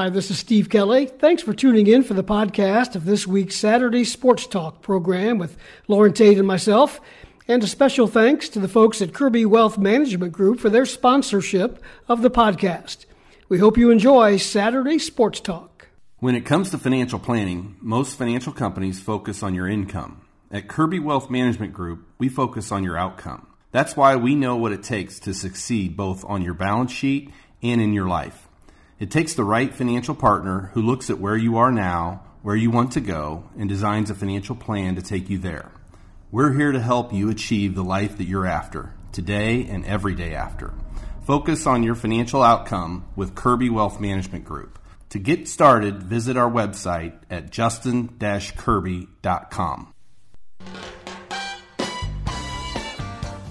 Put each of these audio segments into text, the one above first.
Hi, this is Steve Kelly. Thanks for tuning in for the podcast of this week's Saturday Sports Talk program with Loren Tate and myself. And a special thanks to the folks at Kirby Wealth Management Group for their sponsorship of the podcast. We hope you enjoy Saturday Sports Talk. When it comes to financial planning, most financial companies focus on your income. At Kirby Wealth Management Group, we focus on your outcome. That's why we know what it takes to succeed both on your balance sheet and in your life. It takes the right financial partner who looks at where you are now, where you want to go, and designs a financial plan to take you there. We're here to help you achieve the life that you're after, today and every day after. Focus on your financial outcome with Kirby Wealth Management Group. To get started, visit our website at justin-kirby.com.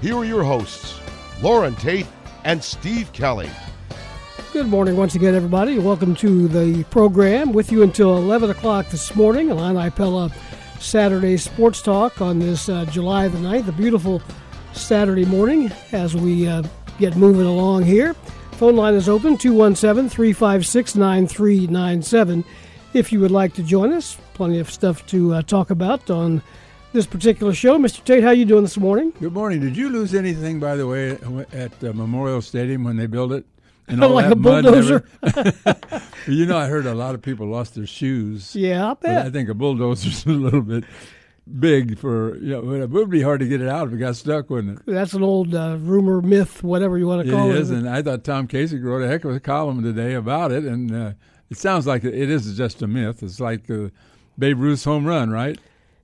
here are your hosts, Loren Tate and Steve Kelly. Good morning once again, everybody. Welcome to the program with you until 11 o'clock this morning. Illini Pella Saturday Sports Talk on this uh, July the 9th, a beautiful Saturday morning as we uh, get moving along here. Phone line is open 217 356 9397. If you would like to join us, plenty of stuff to uh, talk about on this particular show. Mr. Tate, how you doing this morning? Good morning. Did you lose anything, by the way, at uh, Memorial Stadium when they built it? And all like a bulldozer. you know, I heard a lot of people lost their shoes. Yeah, I bet. I think a bulldozer's a little bit big for you know. It would be hard to get it out if it got stuck, wouldn't it? That's an old uh, rumor, myth, whatever you want to call it. It is, and I thought Tom Kacich wrote a heck of a column today about it, and uh, it sounds like it is just a myth. It's like uh, Babe Ruth's home run, right?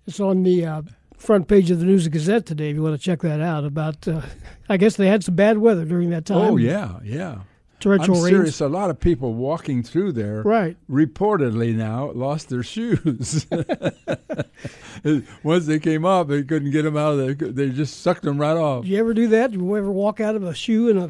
It's on the uh, front page of the News Gazette today. If you want to check that out, about uh, I guess they had some bad weather during that time. Oh yeah, yeah. Torrential I'm rains. serious. A lot of people walking through there, right? Reportedly now lost their shoes. Once they came up, they couldn't get them out of there. They just sucked them right off. Did you ever do that? Did you ever walk out of a shoe in a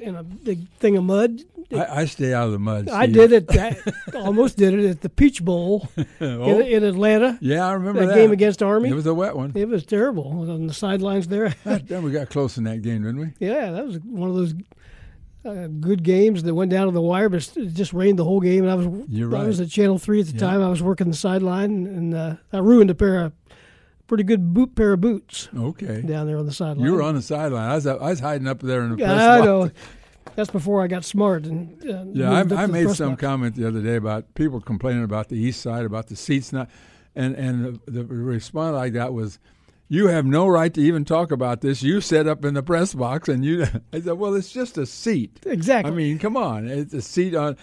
in a big thing of mud? I, I stay out of the mud. Steve. I did it. I almost did it at the Peach Bowl oh? in, in, Atlanta. Yeah, I remember that, that, game against Army. It was a wet one. It was terrible on the sidelines there. then we got close in that game, didn't we? Yeah, that was one of those uh, good games that went down to the wire, but it just rained the whole game. And I was right. I was at Channel Three at the yeah. time. I was working the sideline, and uh, I ruined a pair of pretty good boot pair of boots. Okay, down there on the sideline. You were on the sideline. I was I was hiding up there in the yeah, press I box. know. That's before I got smart. And uh, yeah, I, I made some box. comment the other day about people complaining about the east side, about the seats not, and and the, the response I got was, "You have no right to even talk about this. You set up in the press box, and you." I said, "Well, it's just a seat. Exactly. I mean, come on, it's a seat on.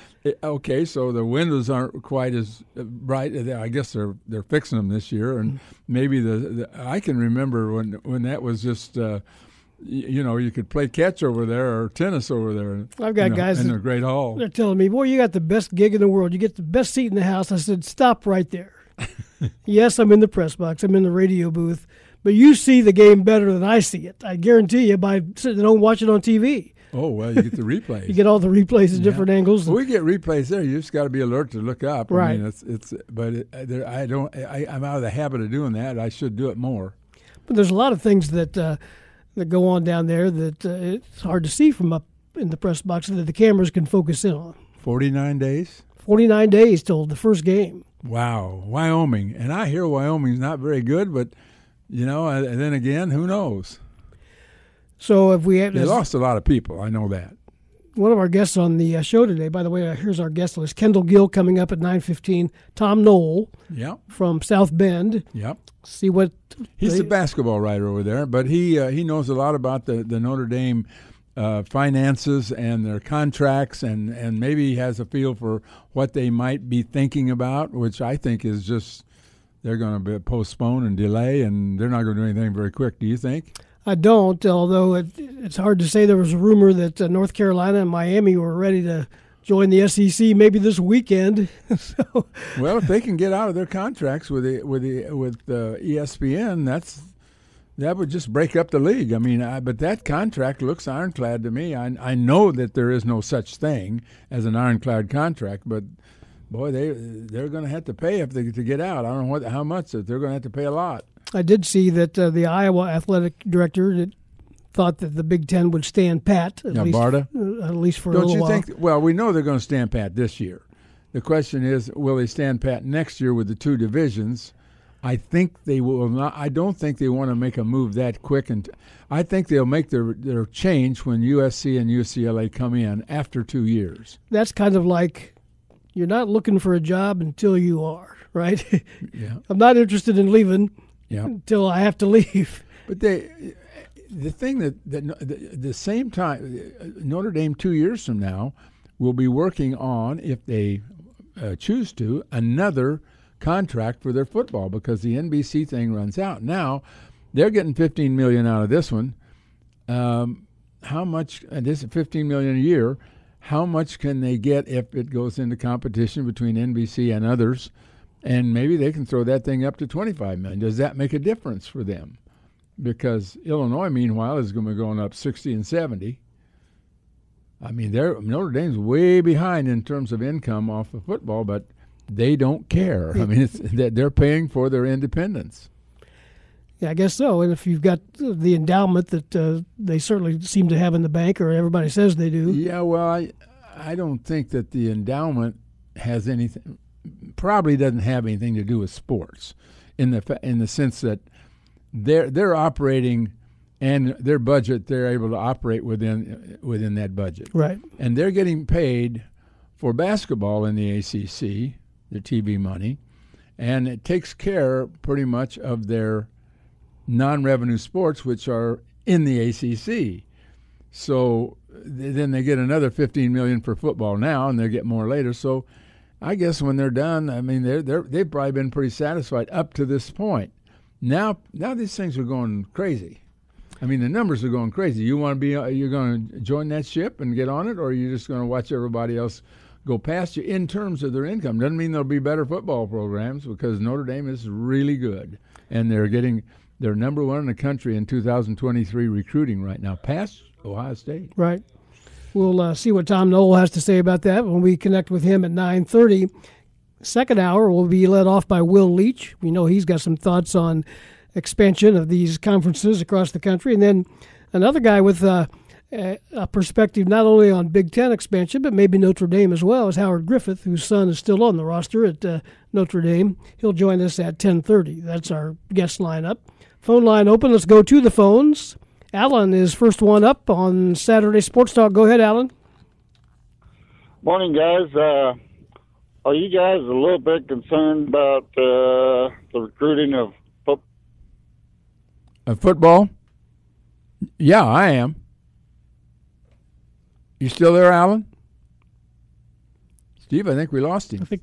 Okay, so the windows aren't quite as bright. I guess they're they're fixing them this year, and maybe the, the I can remember when when that was just." Uh, you know, you could play catch over there or tennis over there. I've got you know, guys in the great hall. They're telling me, "Boy, you got the best gig in the world. You get the best seat in the house." I said, "Stop right there." yes, I'm in the press box. I'm in the radio booth, but you see the game better than I see it. I guarantee you by sitting at home watching on TV. Oh well, you get the replays. you get all the replays at yeah. different angles. Well, we get replays there. You just got to be alert to look up. Right. I mean, it's it's. But it, there, I don't. I, I'm out of the habit of doing that. I should do it more. But there's a lot of things that. Uh, that go on down there that uh, it's hard to see from up in the press box that the cameras can focus in on. 49 days? 49 days till the first game. Wow. Wyoming. And I hear Wyoming's not very good, but, you know, and then again, who knows? So if we have. They lost a lot of people. I know that. one of our guests on the uh, show today. By the way, uh, here's our guest list: Kendall Gill coming up at nine fifteen. Tom Noie Yep. from South Bend. Yep. See what He's they- the basketball writer over there, but he uh, he knows a lot about the, the Notre Dame uh, finances and their contracts, and, and maybe he has a feel for what they might be thinking about, which I think is just they're going to postpone and delay, and they're not going to do anything very quick. Do you think? I don't, although it, it's hard to say. There was a rumor that uh, North Carolina and Miami were ready to join the SEC maybe this weekend. so, Well, if they can get out of their contracts with the, with the, with uh, ESPN, that's that would just break up the league. I mean, I, but that contract looks ironclad to me. I, I know that there is no such thing as an ironclad contract, but boy, they they're going to have to pay if they to get out. I don't know what how much. They're going to have to pay a lot. I did see that uh, the Iowa athletic director thought that the Big Ten would stand pat at Yeah, least, Barta? uh, at least for a Don't little you while. think? Well, we know they're going to stand pat this year. The question is, will they stand pat next year with the two divisions? I think they will not. I don't think they want to make a move that quick, and I think they'll make their their change when USC and UCLA come in after two years. That's kind of like you're not looking for a job until you are, right? Yeah, I'm not interested in leaving yeah. until I have to leave. But they, the thing that that the, the same time Notre Dame two years from now will be working on if they uh, choose to another contract for their football because the NBC thing runs out now. They're getting 15 million out of this one. Um, how much? And this is 15 million a year. How much can they get if it goes into competition between NBC and others? And maybe they can throw that thing up to 25 million. Does that make a difference for them? Because Illinois, meanwhile, is going to be going up 60 and 70. I mean, they're Notre Dame's way behind in terms of income off of football, but they don't care. I mean, they're paying for their independence. Yeah, I guess so. And if you've got the endowment that uh, they certainly seem to have in the bank, or everybody says they do, Yeah, well, I I don't think that the endowment has anything. Probably doesn't have anything to do with sports, in the in the sense that they're they're operating, and their budget they're able to operate within within that budget, right? and they're getting paid for basketball in the ACC, the TV money, and it takes care pretty much of their non-revenue sports, which are in the ACC. So th- then they get another 15 million for football now, and they get more later. So I guess when they're done, I mean they're they're they've probably been pretty satisfied up to this point. Now now these things are going crazy. I mean the numbers are going crazy. You want to be uh, you're going to join that ship and get on it, or you're you just going to watch everybody else go past you in terms of their income? Doesn't mean there'll be better football programs because Notre Dame is really good, and they're getting they're number one in the country in 2023 recruiting right now, past Ohio State. Right. We'll uh, see what Tom Noie has to say about that when we connect with him at 9:30. Second hour will be led off by Will Leitch. We know he's got some thoughts on expansion of these conferences across the country, and then another guy with uh, a perspective not only on Big Ten expansion but maybe Notre Dame as well is Howard Griffith, whose son is still on the roster at uh, Notre Dame. He'll join us at 10:30. That's our guest lineup. Phone line open. Let's go to the phones. Alan is first one up on Saturday Sports Talk. Go ahead, Alan. Morning, guys. Uh, are you guys a little bit concerned about uh, the recruiting of football? Uh, football? Yeah, I am. You still there, Alan? Steve, I think we lost him. I think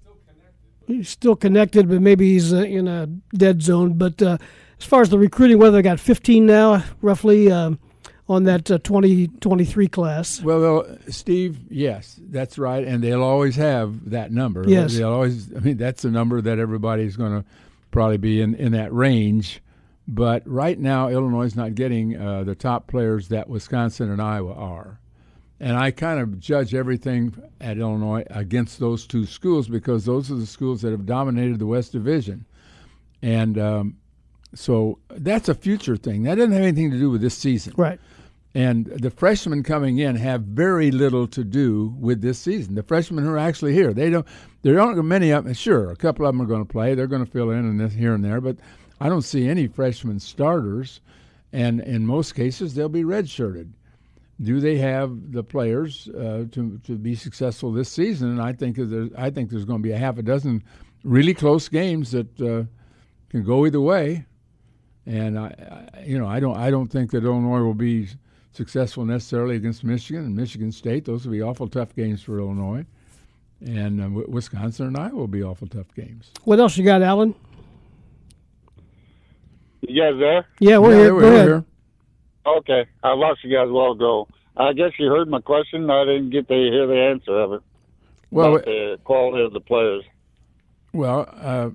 He's still connected, but maybe he's uh, in a dead zone. But uh, as far as the recruiting, whether they got 15 now, roughly, um, on that uh, 2023 class. Well, Steve, yes, that's right, and they'll always have that number. Yes. they'll always. I mean, that's the number that everybody's going to probably be in in that range. But right now, Illinois is not getting uh, the top players that Wisconsin and Iowa are, and I kind of judge everything at Illinois against those two schools because those are the schools that have dominated the West Division, and um, so that's a future thing. That doesn't have anything to do with this season. Right. And the freshmen coming in have very little to do with this season. The freshmen who are actually here, they don't. There aren't many of them. Sure, a couple of them are going to play. They're going to fill in and this here and there, but I don't see any freshman starters. And in most cases, they'll be redshirted. do they have the players uh, to to be successful this season? And I think there's I think there's going to be a half a dozen really close games that uh, can go either way. And I, I, you know, I don't I don't think that Illinois will be successful necessarily against Michigan and Michigan State. Those will be awful tough games for Illinois. And uh, Wisconsin and Iowa will be awful tough games. What else you got, Alan? You guys there? Yeah, we're Yeah, here. we're Go ahead. here. Okay, I lost you guys a while ago. I guess you heard my question. I didn't get to hear the answer of it. Well, about the quality of the players. Well, uh, th-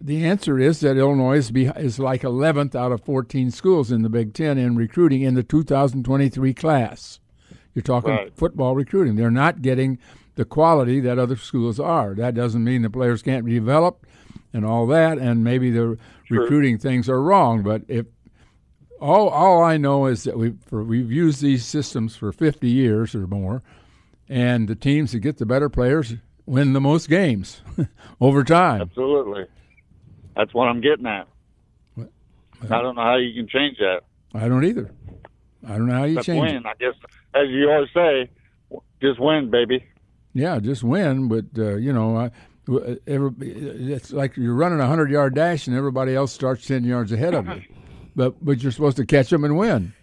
the answer is that Illinois is, be, is like 11th out of 14 schools in the Big Ten in recruiting in the 2023 class. You're talking Right. football recruiting. They're not getting the quality that other schools are. That doesn't mean the players can't be developed and all that, and maybe the recruiting things are wrong. But if all all I know is that we for, we've used these systems for 50 years or more, and the teams that get the better players win the most games over time. Absolutely. That's what I'm getting at. I don't know how you can change that. I don't either. I don't know how you Except change win. it. I guess, as you always say, just win, baby. Yeah, just win. But uh, you know, I, every, it's like you're running a hundred yard dash and everybody else starts ten yards ahead of you. But but you're supposed to catch them and win.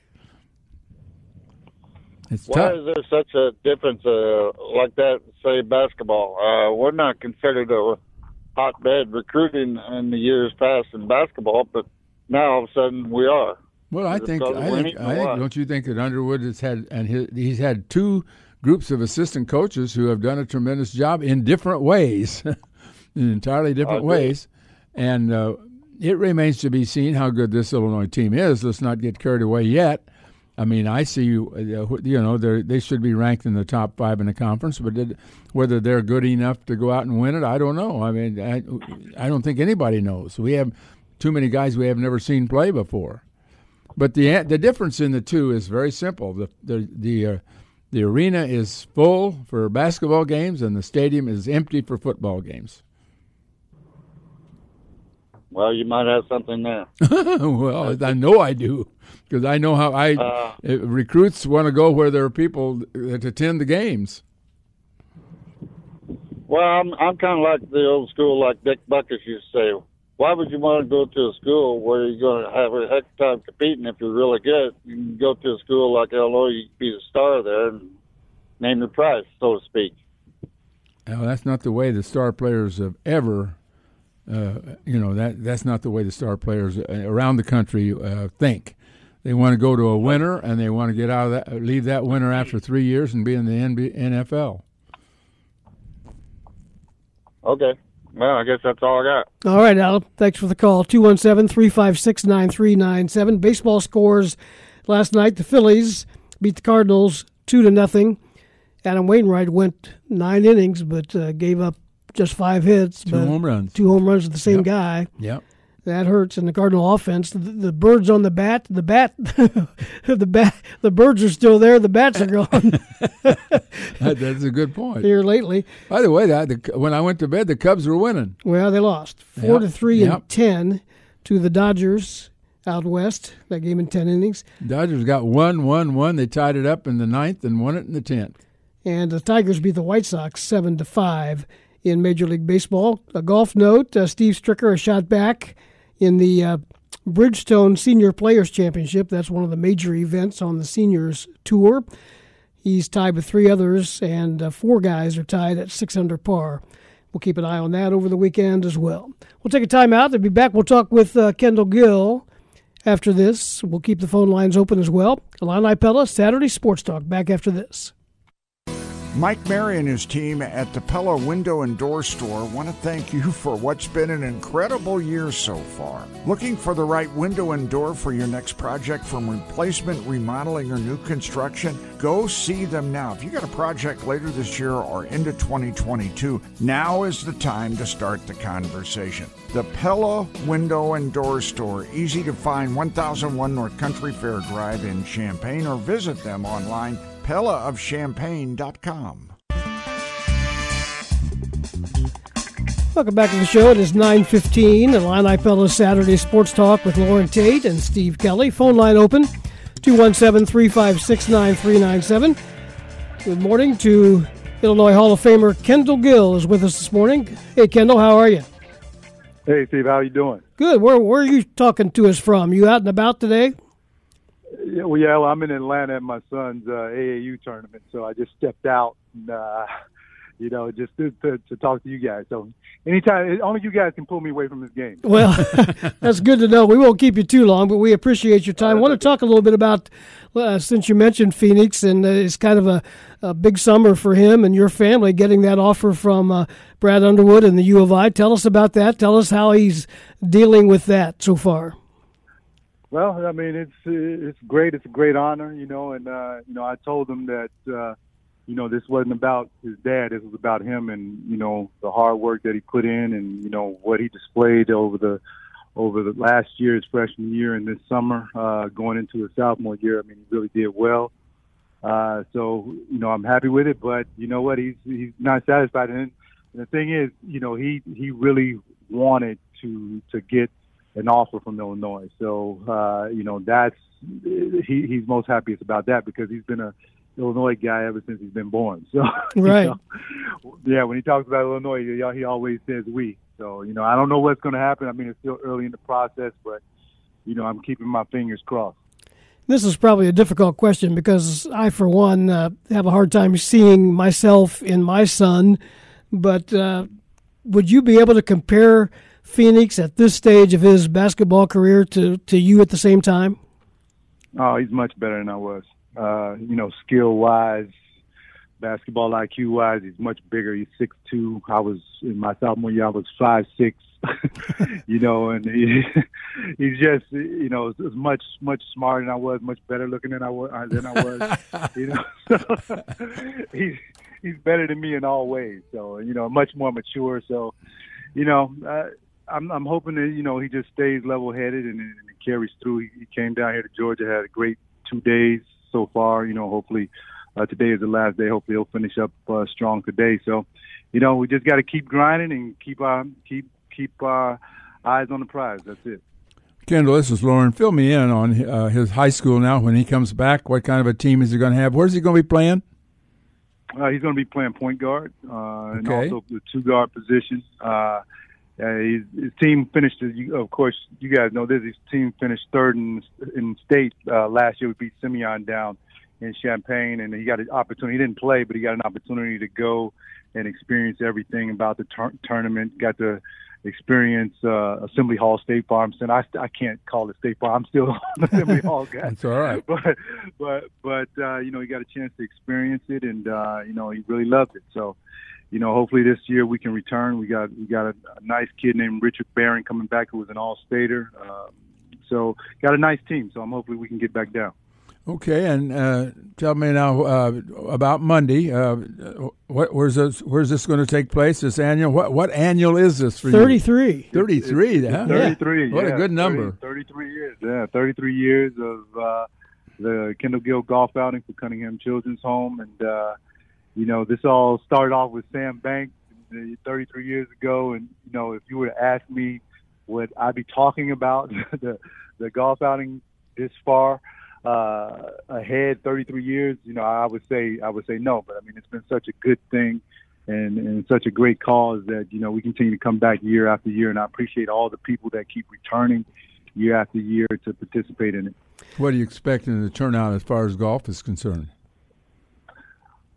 It's Why tough. is there such a difference uh, like that, say, basketball? Uh, we're not considered a hotbed recruiting in the years past in basketball, but now all of a sudden we are. Well, I think I think I think don't you think that Underwood has had and he, he's had two groups of assistant coaches who have done a tremendous job in different ways, in entirely different ways, and uh, it remains to be seen how good this Illinois team is. Let's not get carried away yet. I mean, I see uh, you know they they should be ranked in the top five in the conference, but did, whether they're good enough to go out and win it, I don't know. I mean, I, I don't think anybody knows. We have too many guys we have never seen play before. But the the difference in the two is very simple. The the the uh, the arena is full for basketball games, and the stadium is empty for football games. Well, you might have something there. well, I know I do because I know how I Uh, uh, recruits want to go where there are people that attend the games. Well, I'm I'm kind of like the old school, like Dick Butkus used to say. Why would you want to go to a school where you're going to have a heck of a time competing if you're really good? You can go to a school like Illinois, you can be the star there and name your price, so to speak. Now, that's not the way the star players have ever. Uh, you know that that's not the way the star players uh, around the country uh, think. They want to go to a winner, and they want to get out of that, leave that winner after three years and be in the NB, NFL. Okay. Well, I guess that's all I got. All right, Al. Thanks for the call. 217 356 9397. Baseball scores last night. The Phillies beat the Cardinals 2 to nothing. Adam Wainwright went nine innings, but uh, gave up just five hits. Two home runs. Two home runs to the same Yep. guy. Yep. That hurts in the Cardinal offense. The, the birds on the bat, the bat, the bat, the birds are still there. The bats are gone That, that's a good point. here lately. By the way, that the, when I went to bed, the Cubs were winning. Well, they lost four Yep. to three Yep. and ten to the Dodgers out west. That game in ten innings, Dodgers got one, one, one. They tied it up in the ninth and won it in the tenth. and the Tigers beat the White Sox seven to five in Major League Baseball. A golf note: uh, Steve Stricker a shot back in the uh, Bridgestone Senior Players Championship. That's one of the major events on the seniors tour. He's tied with three others, and uh, four guys are tied at six under par. We'll keep an eye on that over the weekend as well. We'll take a time out. They'll be back. We'll talk with uh, Kendall Gill after this. We'll keep the phone lines open as well. Illini Pella, Saturday Sports Talk, back after this. Mike Mary and his team at the Pella Window and Door Store want to thank you for what's been an incredible year so far. Looking for the right window and door for your next project from replacement, remodeling, or new construction? Go see them now. If you got a project later this year or into 2022, now is the time to start the conversation. The Pella Window and Door Store, easy to find 1001 North Country Fair Drive in Champaign, or visit them online pellaofchampaign.com. Welcome back to the show. It is 9.15, Illini Fellows Saturday Sports Talk with Loren Tate and Steve Kelly. Phone line open, 217 356 9397. Good morning to Illinois Hall of Famer Kendall Gill is with us this morning. Hey, Kendall, how are you? Hey, Steve, how you doing? Good. Where where are you talking to us from? You out and about today? Yeah, well, yeah, well, I'm in Atlanta at my son's uh, AAU tournament, so I just stepped out, and, uh, you know, just to, to, to talk to you guys. So anytime, only you guys can pull me away from this game. Well, that's good to know. We won't keep you too long, but we appreciate your time. I want to talk a little bit about, uh, since you mentioned Phoenix, and uh, it's kind of a, a, big summer for him and your family getting that offer from uh, Brad Underwood and the U of I. Tell us about that. Tell us how he's dealing with that so far. Well, I mean, it's it's great. It's a great honor, you know. And uh, you know, I told him that uh, you know this wasn't about his dad. This was about him, and you know the hard work that he put in, and you know what he displayed over the over the last year, his freshman year, and this summer, uh, going into his sophomore year. I mean, he really did well. Uh, so you know, I'm happy with it. But you know what? He's he's not satisfied. And the thing is, you know, he he really wanted to to get an offer from Illinois. So uh, you know that's he, he's most happiest about that because he's been a Illinois guy ever since he's been born. So right, you know, yeah. When he talks about Illinois, he, he always says we. So you know I don't know what's going to happen. I mean it's still early in the process, but you know I'm keeping my fingers crossed. This is probably a difficult question because I, for one, uh, have a hard time seeing myself in my son. But uh, would you be able to compare Phoenix at this stage of his basketball career to, to you at the same time? Oh, he's much better than I was. Uh, you know, skill wise, basketball IQ wise, he's much bigger. He's six two. I was in my sophomore year. I was five six. you know, and he, he's just you know much much smarter than I was, much better looking than I was than I was. you know, so he's he's better than me in all ways. So you know, much more mature. So you know. Uh, I'm, I'm hoping that you know he just stays level headed and, and carries through. He, he came down here to Georgia, had a great two days so far. You know, hopefully uh, today is the last day. Hopefully he'll finish up uh, strong today. So, you know, we just got to keep grinding and keep our keep keep our eyes on the prize. That's it. Kendall, this is Loren. Fill me in on uh, his high school now. When he comes back, what kind of a team is he going to have? Where's he going to be playing? Uh, he's going to be playing point guard uh, and also the two guard position. Uh, uh, his, his team finished, of course, you guys know this. His team finished third in in state uh, last year. We beat Simeon down in Champaign, and he got an opportunity. He didn't play, but he got an opportunity to go and experience everything about the tur- tournament. Got to experience uh, Assembly Hall State Farm Center. I, I can't call it State Farm. I'm still Assembly Hall guy. That's all right. But but but uh, you know he got a chance to experience it, and uh, you know he really loved it. So you know, hopefully this year we can return. We got we got a, a nice kid named Richard Barron coming back, who was an All-Stater. Um, so got a nice team. So I'm hopefully we can get back down. Okay, and uh, tell me now uh, about Monday. Uh, what, where's this? Where's this going to take place? This annual? What what annual is this for 33. you? Thirty-three. Thirty-three. Thirty-three. Yeah. What yeah, a good number. 30, Thirty-three years. Yeah, thirty-three years of uh, the Kendall Gill golf outing for Cunningham Children's Home, and uh, you know, this all started off with Sam Banks 33 years ago. And, you know, if you were to ask me would I be talking about the, the golf outing this far uh, ahead 33 years, you know, I would say, I would say no, but I mean, it's been such a good thing and, and such a great cause that, you know, we continue to come back year after year. And I appreciate all the people that keep returning year after year to participate in it. What are you expecting to turn out as far as golf is concerned?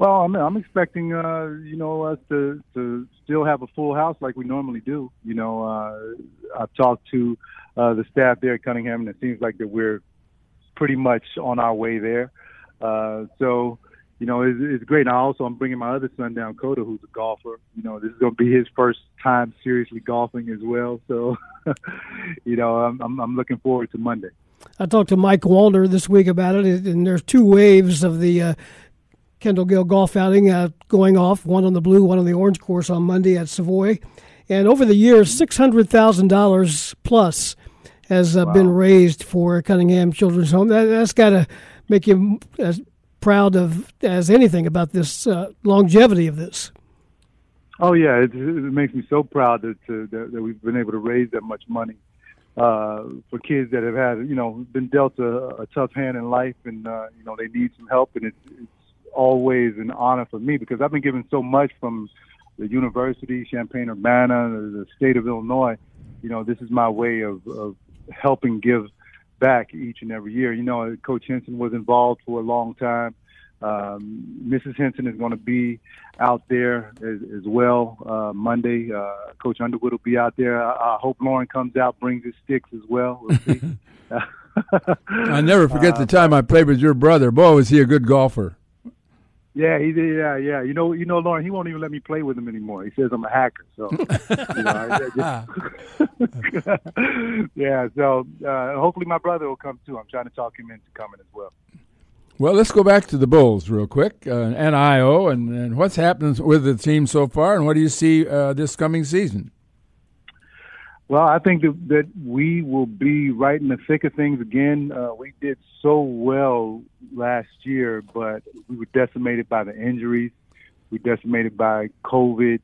Well, I'm, I'm expecting, uh, you know, us to, to still have a full house like we normally do. You know, uh, I've talked to uh, the staff there at Cunningham, and it seems like that we're pretty much on our way there. Uh, so, you know, it's, it's great. And also I'm bringing my other son down, Coda, who's a golfer. You know, this is going to be his first time seriously golfing as well. So, you know, I'm, I'm, I'm looking forward to Monday. I talked to Mike Walner this week about it, and there's two waves of the uh, Kendall Gill golf outing uh, going off, one on the blue, one on the orange course on Monday at Savoy. And over the years, $600,000 plus has uh, wow. been raised for Cunningham Children's Home. That, has got to make you as proud of as anything about this uh, longevity of this. Oh yeah, it, it, makes me so proud that, that, that we've been able to raise that much money uh, for kids that have had, you know, been dealt a, a tough hand in life, and uh, you know they need some help, and it's, it's always an honor for me because I've been given so much from the university, Champaign Urbana, the state of Illinois. You know, this is my way of, of helping give back each and every year. You know, Coach Henson was involved for a long time. Um, Mrs. Henson is going to be out there as, as well uh, Monday. Uh, Coach Underwood will be out there. I, I hope Loren comes out, brings his sticks as well. We'll. I never forget the time I played with your brother. Boy, was he a good golfer. Yeah, he did. Yeah, yeah. You know, you know, Loren. He won't even let me play with him anymore. He says I'm a hacker. So, yeah. So, uh, hopefully, my brother will come too. I'm trying to talk him into coming as well. Well, let's go back to the Bulls real quick uh, and Ayo and, and what's happened with the team so far, and what do you see uh, this coming season? Well, I think that, that we will be right in the thick of things again. Uh, we did so well last year, but we were decimated by the injuries. We decimated by COVID,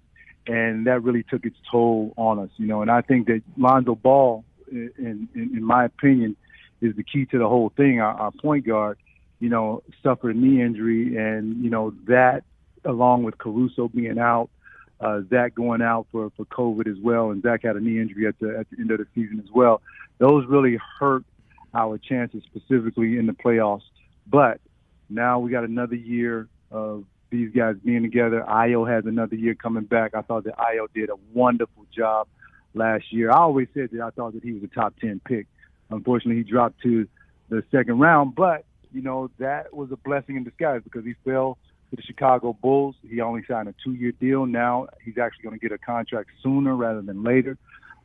and that really took its toll on us. You know, and I think that Lonzo Ball, in in, in my opinion, is the key to the whole thing. Our, our point guard, you know, suffered a knee injury, and you know that, along with Caruso being out, uh, Zach going out for, for COVID as well, and Zach had a knee injury at the at the end of the season as well. Those really hurt our chances specifically in the playoffs. But now we got another year of these guys being together. Ayo has another year coming back. I thought that Ayo did a wonderful job last year. I always said that I thought that he was a top ten pick. Unfortunately, he dropped to the second round, but you know that was a blessing in disguise because he fell to the Chicago Bulls. He only signed a two-year deal. Now he's actually going to get a contract sooner rather than later,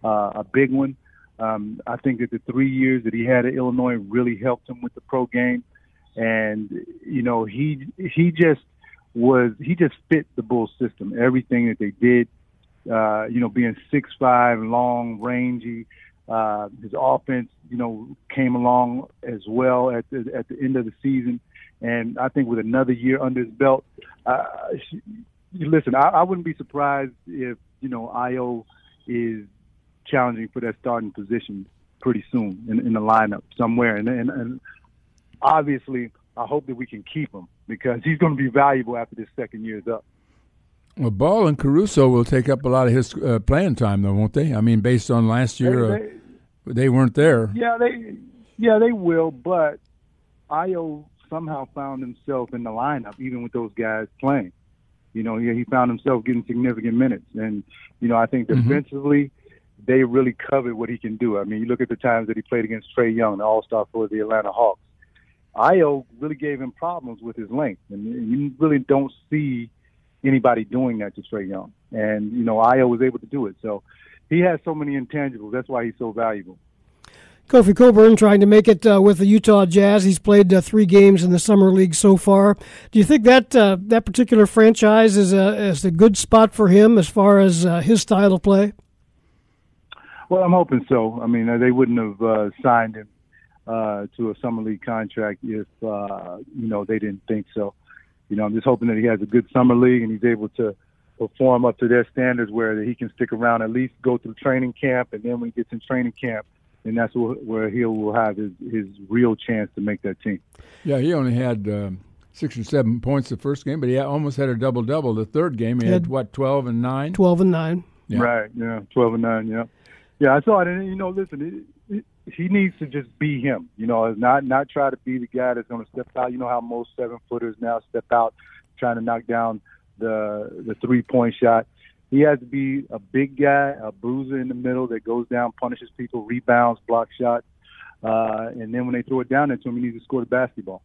uh, a big one. Um, I think that the three years that he had at Illinois really helped him with the pro game, and you know he he just was he just fit the Bulls system. Everything that they did, uh, you know, being six five, long, rangy. Uh, his offense, you know, came along as well at the at the end of the season. And I think with another year under his belt, uh, listen, I, I wouldn't be surprised if you know Ayo is challenging for that starting position pretty soon in, in the lineup somewhere. And, and and obviously, I hope that we can keep him because he's going to be valuable after this second year is up. Well, Ball and Caruso will take up a lot of his uh, playing time, though, won't they? I mean, based on last year, they, they, uh, they weren't there. Yeah, they yeah they will, but Ayo somehow found himself in the lineup, even with those guys playing. You know, he, he found himself getting significant minutes, and you know, I think mm-hmm. defensively, they really covered what he can do. I mean, you look at the times that he played against Trae Young, the All Star for the Atlanta Hawks. Ayo really gave him problems with his length, and you really don't see anybody doing that to Trae Young. And you know, Ayo was able to do it. So he has so many intangibles. That's why he's so valuable. Kofi Cockburn trying to make it uh, with the Utah Jazz. He's played uh, three games in the summer league so far. Do you think that uh, that particular franchise is a is a good spot for him as far as uh, his style of play? Well, I'm hoping so. I mean, they wouldn't have uh, signed him uh, to a summer league contract if you know they didn't think so. You know, I'm just hoping that he has a good summer league and he's able to perform up to their standards, where he can stick around at least go through training camp, and then when he gets in training camp and that's where he will have his, his real chance to make that team. Yeah, he only had um, six or seven points the first game, but he almost had a double double the third game. He, he had, had, what twelve and nine. Twelve and nine. Yeah. Right. Yeah. Twelve and nine. Yeah. Yeah. I saw it, and you know, listen, it, it, he needs to just be him. You know, not not try to be the guy that's going to step out. You know how most seven footers now step out trying to knock down the the three point shot. He has to be a big guy, a bruiser in the middle that goes down, punishes people, rebounds, block shots, uh, and then when they throw it down into him, he needs to score the basketball.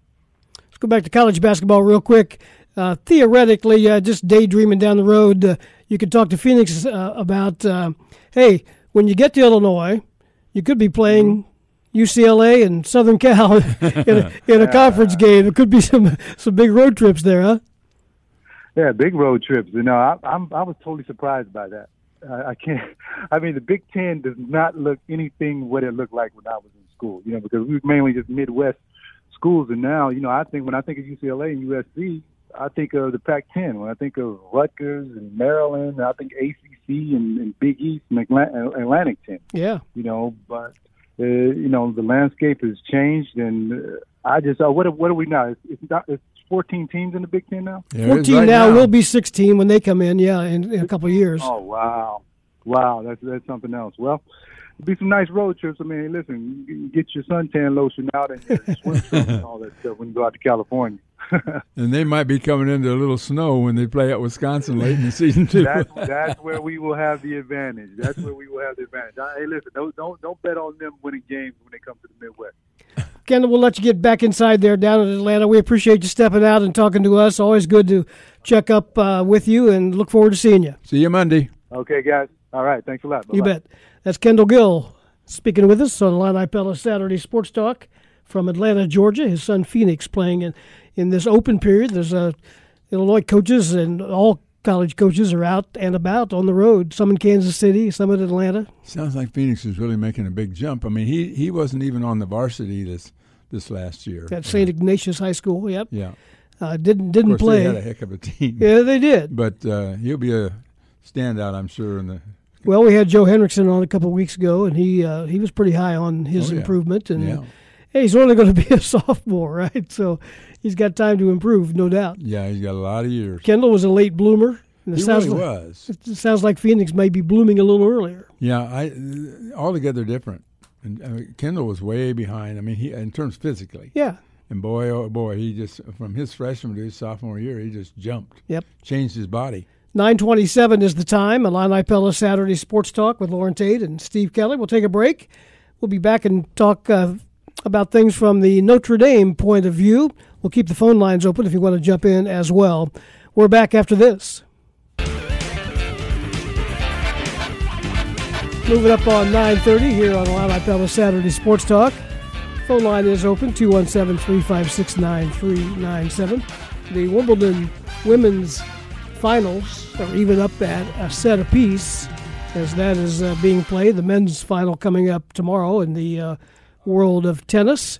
Let's go back to college basketball real quick. Uh, theoretically, uh, just daydreaming down the road, uh, you could talk to Phoenix uh, about, uh, hey, when you get to Illinois, you could be playing UCLA and Southern Cal in a, in a conference game. It could be some some big road trips there, huh? Yeah, big road trips. You know, I, I'm I was totally surprised by that. I, I can't. I mean, the Big Ten does not look anything what it looked like when I was in school. You know, because we were mainly just Midwest schools, and now, you know, I think when I think of UCLA and USC, I think of the Pac-10. When I think of Rutgers and Maryland, I think ACC and, and Big East and Atlantic 10. Yeah. You know, but uh, you know the landscape has changed, and uh, I just uh, what what are we now? It's, it's not. It's 14 teams in the Big Ten now. Yeah, 14 right now, now will be 16 when they come in. Yeah, in, in a couple of years. Oh wow, wow, that's that's something else. Well, be some nice road trips. I mean, listen, get your suntan lotion out and your swim trunks and all that stuff when you go out to California. and they might be coming into a little snow when they play at Wisconsin late in the season too. that's, that's where we will have the advantage. That's where we will have the advantage. Hey, listen, don't don't don't bet on them winning games when they come to the Midwest. Kendall, we'll let you get back inside there down in Atlanta. We appreciate you stepping out and talking to us. Always good to check up uh, with you and look forward to seeing you. See you Monday. Okay, guys. All right. Thanks a lot. Bye-bye. You bet. That's Kendall Gill speaking with us on Illini Pella Saturday Sports Talk from Atlanta, Georgia. His son Phoenix playing in, in this open period. There's a uh, Illinois coaches and all college coaches are out and about on the road. Some in Kansas City, some in Atlanta. Sounds like Phoenix is really making a big jump. I mean, he he wasn't even on the varsity this this last year at St. Ignatius High School. Yep. Yeah. Uh, didn't didn't play. They had a heck of a team. Yeah, they did. But uh, he'll be a standout, I'm sure. In the well, we had Joe Henricksen on a couple of weeks ago, and he uh, he was pretty high on his oh, yeah. improvement. And yeah. hey, he's only going to be a sophomore, right? So he's got time to improve, no doubt. Yeah, he's got a lot of years. Kendall was a late bloomer. It he sounds really like, was. It sounds like Phoenix may be blooming a little earlier. Yeah, I altogether different. And mean, Kendall was way behind. I mean, he in terms physically. Yeah. And boy, oh boy, he just from his freshman to his sophomore year, he just jumped. Yep. Changed his body. 927 is the time. Illini Pella Saturday Sports Talk with Loren Tate and Steve Kelly. We'll take a break. We'll be back and talk uh, about things from the Notre Dame point of view. We'll keep the phone lines open if you want to jump in as well. We're back after this. Moving up on 9:30 here on Live Illini Pella Saturday Sports Talk. Phone line is open 217-356-9397. The Wimbledon women's finals are even up at a set apiece as that is uh, being played. The men's final coming up tomorrow in the uh, world of tennis.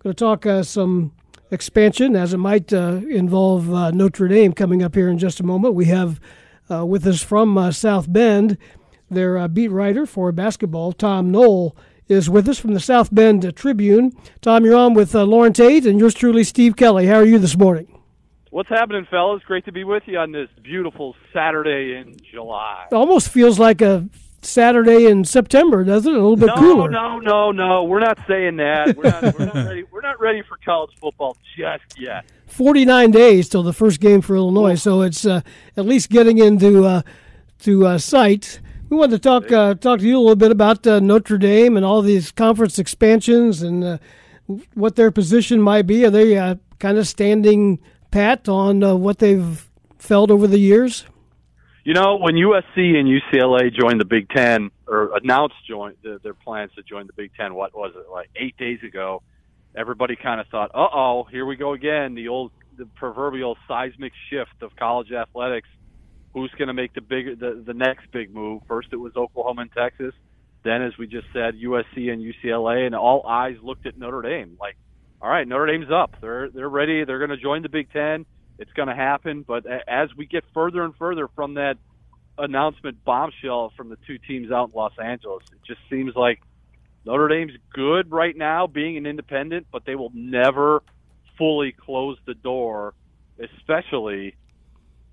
Going to talk uh, some expansion as it might uh, involve uh, Notre Dame coming up here in just a moment. We have uh, with us from South Bend their uh, beat writer for basketball, Tom Noie, is with us from the South Bend Tribune. Tom, you're on with uh, Loren Tate and yours truly, Steve Kelly. How are you this morning? What's happening, fellas? Great to be with you on this beautiful Saturday in July. It almost feels like a Saturday in September, doesn't it? A little bit no, cooler. No, no, no, We're not saying that. We're not, we're not ready. We're not ready for college football just yet. Forty-nine days till the first game for Illinois, so it's uh, at least getting into uh, to uh, sight. We wanted to talk uh, talk to you a little bit about uh, Notre Dame and all these conference expansions and uh, what their position might be. Are they uh, kind of standing pat on uh, what they've felt over the years? You know, when USC and UCLA joined the Big Ten or announced join the, their plans to join the Big Ten, what was it like eight days ago? Everybody kind of thought, "Uh oh, here we go again." The old, the proverbial seismic shift of college athletics who's going to make the big the, the next big move. First, it was Oklahoma and Texas. Then, as we just said, USC and UCLA, and all eyes looked at Notre Dame. Like, all right, Notre Dame's up. They're they're ready. They're going to join the Big Ten. It's going to happen. But as we get further and further from that announcement bombshell from the two teams out in Los Angeles, it just seems like Notre Dame's good right now, being an independent, but they will never fully close the door, especially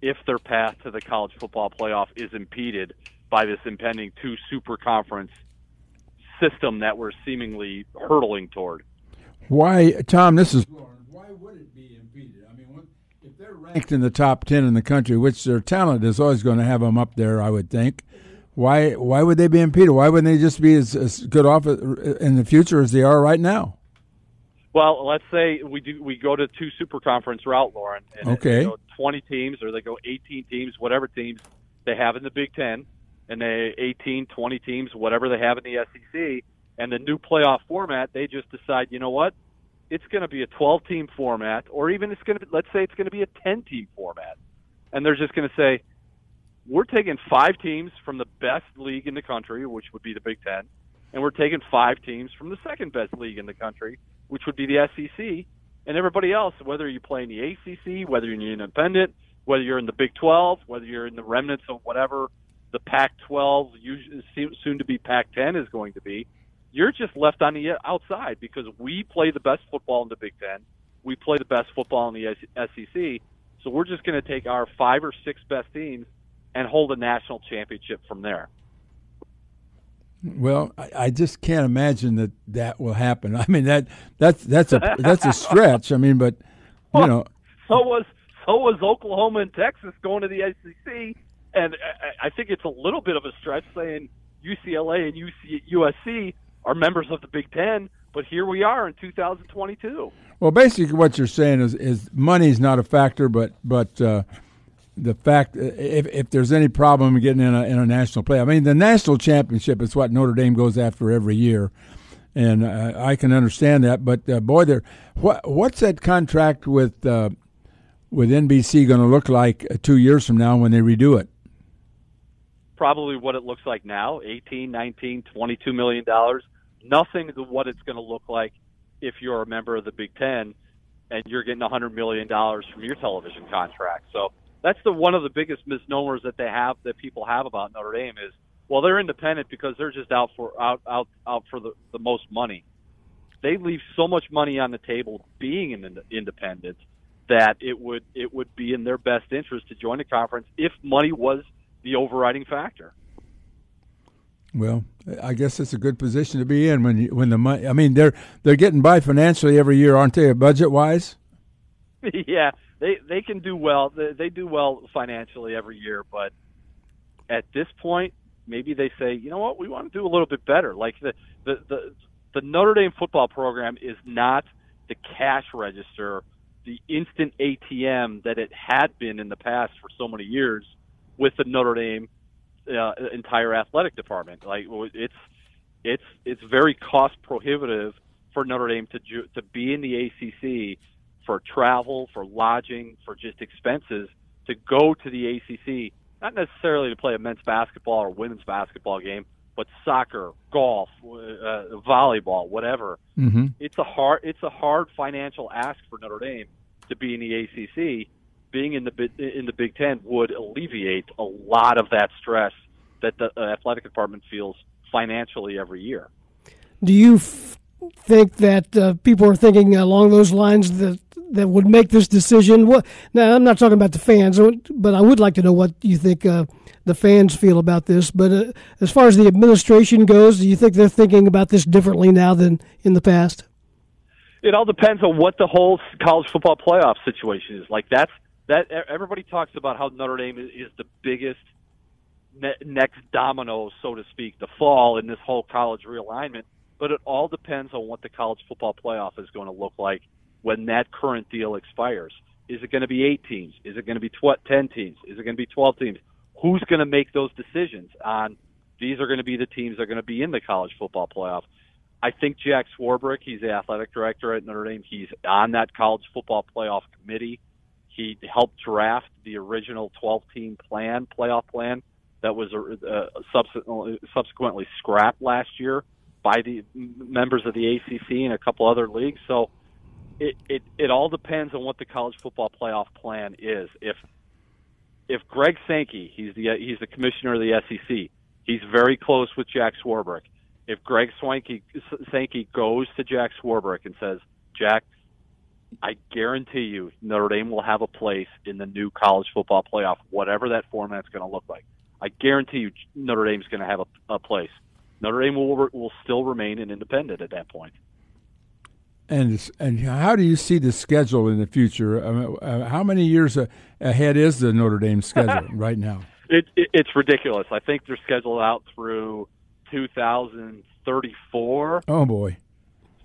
if their path to the college football playoff is impeded by this impending two super conference system that we're seemingly hurtling toward. Why, Tom? This is why would it be impeded? I mean, if they're ranked in the top ten in the country, which their talent is always going to have them up there, I would think. Why? Why would they be impeded? Why wouldn't they just be as, as good off uh, in the future as they are right now? Well, let's say we do we go to two super conference route, Loren. And okay. They go Twenty teams, or they go eighteen teams, whatever teams they have in the Big Ten, and they 18, 20 teams, whatever they have in the SEC, and the new playoff format, they just decide, you know what, it's going to be a 12 team format, or even it's going to, let's say it's going to be a 10 team format, and they're just going to say, we're taking five teams from the best league in the country, which would be the Big Ten, and we're taking five teams from the second best league in the country, which would be the SEC, and everybody else, whether you play in the ACC, whether you're independent, whether you're in the Big 12, whether you're in the remnants of whatever the Pac-12, soon to be Pac-10 is going to be, you're just left on the outside because we play the best football in the Big Ten. We play the best football in the SEC. So we're just going to take our five or six best teams and hold a national championship from there. Well, I, I, just can't imagine that that will happen. I mean that that's that's a that's a stretch. I mean, but you know, so was so was Oklahoma and Texas going to the SEC, and I, I think it's a little bit of a stretch saying UCLA and UC, USC are members of the Big Ten, but here we are in 2022. Well, basically, what you're saying is is money's not a factor, but but uh, the fact if if there's any problem getting in a national play, I mean, the national championship is what Notre Dame goes after every year, and uh, I can understand that. But uh, boy, there what what's that contract with uh, with NBC going to look like uh, two years from now when they redo it? Probably what it looks like now 18, 19, 22 million dollars nothing to what it's going to look like if you're a member of the Big Ten and you're getting $100 million from your television contract. So that's the one of the biggest misnomers that they have that people have about Notre Dame is well they're independent because they're just out for out out out for the, the most money. They leave so much money on the table being an independent that it would it would be in their best interest to join the conference if money was the overriding factor. Well, I guess it's a good position to be in when you, when the money. I mean, they're they're getting by financially every year, aren't they? Budget wise. yeah, they they can do well. They, do well financially every year, but at this point, maybe they say, you know what, we want to do a little bit better. Like the the the, the Notre Dame football program is not the cash register, the instant ATM that it had been in the past for so many years with the Notre Dame uh, entire athletic department. Like it's it's it's very cost prohibitive for Notre Dame to to be in the ACC for travel, for lodging, for just expenses to go to the ACC, not necessarily to play a men's basketball or women's basketball game, but soccer, golf, uh, volleyball, whatever. Mm-hmm. It's a hard it's a hard financial ask for Notre Dame to be in the ACC being in the in the Big Ten would alleviate a lot of that stress that the uh, athletic department feels financially every year. Do you f- think that uh, people are thinking along those lines that that would make this decision? What now? I'm not talking about the fans, but I would like to know what you think uh, the fans feel about this. But uh, as far as the administration goes, do you think they're thinking about this differently now than in the past? It all depends on what the whole college football playoff situation is. Like that's that everybody talks about how Notre Dame is the biggest ne- next domino, so to speak, to fall in this whole college realignment. But it all depends on what the college football playoff is going to look like when that current deal expires. Is it going to be eight teams? Is it going to be tw- ten teams? Is it going to be twelve teams? Who's going to make those decisions on these are going to be the teams that are going to be in the college football playoff? I think Jack Swarbrick, he's the athletic director at Notre Dame. He's on that college football playoff committee. He helped draft the original 12 team plan, playoff plan, that was uh, subsequently, subsequently scrapped last year by the members of the ACC and a couple other leagues. So it, it, it all depends on what the college football playoff plan is. If if Greg Sankey, he's the he's the commissioner of the SEC, he's very close with Jack Swarbrick. If Greg Swanky, Sankey goes to Jack Swarbrick and says, Jack, I guarantee you Notre Dame will have a place in the new college football playoff, whatever that format's going to look like. I guarantee you Notre Dame's going to have a, a place. Notre Dame will will still remain an independent at that point. And and how do you see the schedule in the future? Uh, how many years ahead is the Notre Dame schedule right now? It, it, it's ridiculous. I think they're scheduled out through 2034. Oh boy.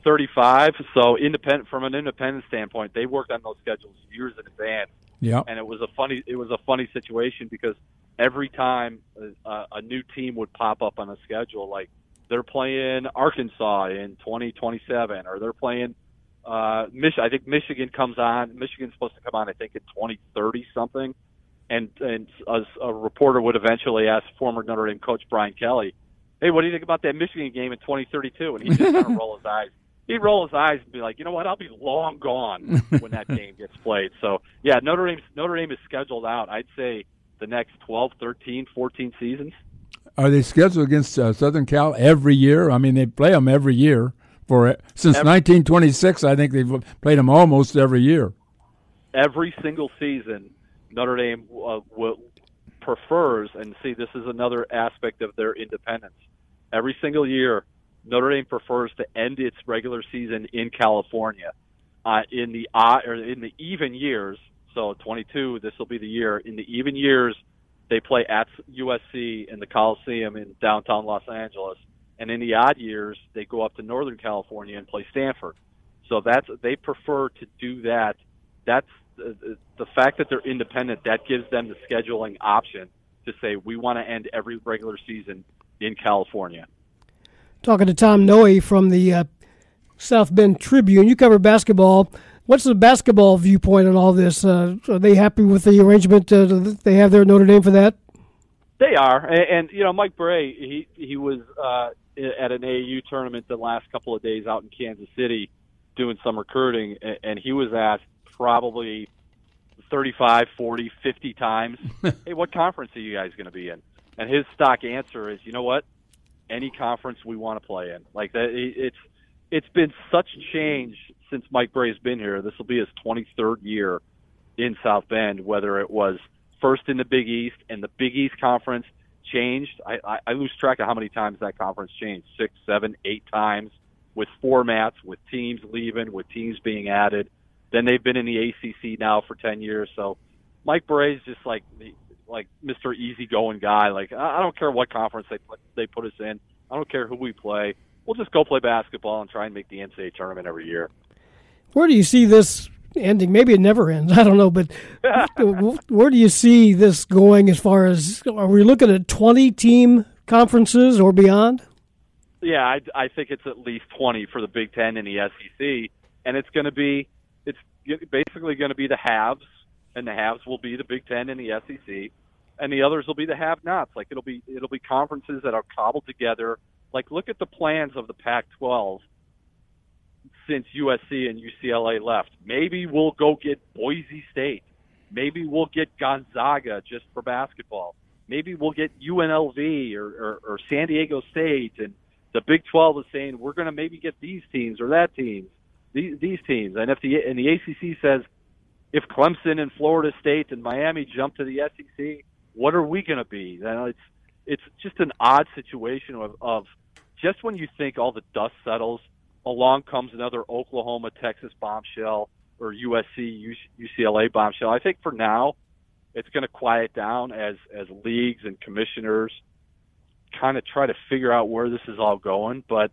35. So independent from an independent standpoint, they worked on those schedules years in advance. Yeah. And it was a funny it was a funny situation because every time a, a new team would pop up on a schedule, like they're playing Arkansas in 2027 or they're playing uh Mich- I think Michigan comes on. Michigan's supposed to come on I think in 2030 something. And and a, a reporter would eventually ask former Notre Dame coach Brian Kelly, "Hey, what do you think about that Michigan game in 2032?" And he just kind of roll his eyes he'd roll his eyes and be like, you know what, I'll be long gone when that game gets played. So yeah, Notre Dame Notre Dame is scheduled out. I'd say the next 12, 13, 14 seasons. Are they scheduled against uh, Southern Cal every year? I mean, they play them every year for since every, 1926. I think they've played them almost every year. Every single season, Notre Dame uh, will, prefers, and see, this is another aspect of their independence. Every single year, Notre Dame prefers to end its regular season in California. Uh, in the odd or in the even years, so 22, this will be the year. In the even years, they play at USC in the Coliseum in downtown Los Angeles, and in the odd years, they go up to Northern California and play Stanford. So that's they prefer to do that. That's the, the fact that they're independent. That gives them the scheduling option to say we want to end every regular season in California talking to Tom Noie from the uh, South Bend Tribune. You cover basketball. What's the basketball viewpoint on all this? Uh, are they happy with the arrangement uh, that they have there at Notre Dame for that? They are, and, and you know, Mike Brey, he he was uh, at an AAU tournament the last couple of days out in Kansas City doing some recruiting, and he was asked probably 35, 40, 50 times, "Hey, what conference are you guys going to be in?" And his stock answer is, "You know what? any conference we want to play in. Like that, it's it's been such change since Mike Brey's been here. This will be his 23rd year in South Bend. Whether it was first in the Big East and the Big East Conference changed, I, I, I lose track of how many times that conference changed. Six, seven, eight times with formats, with teams leaving, with teams being added. Then they've been in the ACC now for 10 years. So Mike Brey's just like the, like Mr. Easygoing guy. Like I don't care what conference they put, they put us in. I don't care who we play. We'll just go play basketball and try and make the NCAA tournament every year. Where do you see this ending? Maybe it never ends. I don't know, but where do you see this going? As far as are we looking at twenty team conferences or beyond? Yeah, I, I think it's at least twenty for the Big Ten and the SEC, and it's going to be it's basically going to be the halves and the haves will be the Big Ten and the SEC, and the others will be the have-nots. Like it'll be it'll be conferences that are cobbled together. Like look at the plans of the Pac-12 since USC and UCLA left. Maybe we'll go get Boise State. Maybe we'll get Gonzaga just for basketball. Maybe we'll get UNLV or, or, or San Diego State. And the Big 12 is saying we're going to maybe get these teams or that teams, these, these teams. And if the and the ACC says if Clemson and Florida State and Miami jump to the SEC, what are we going to be? It's it's just an odd situation of, of just when you think all the dust settles, along comes another Oklahoma, Texas bombshell or USC, UCLA bombshell. I think for now, it's going to quiet down as as leagues and commissioners kind of try to figure out where this is all going. But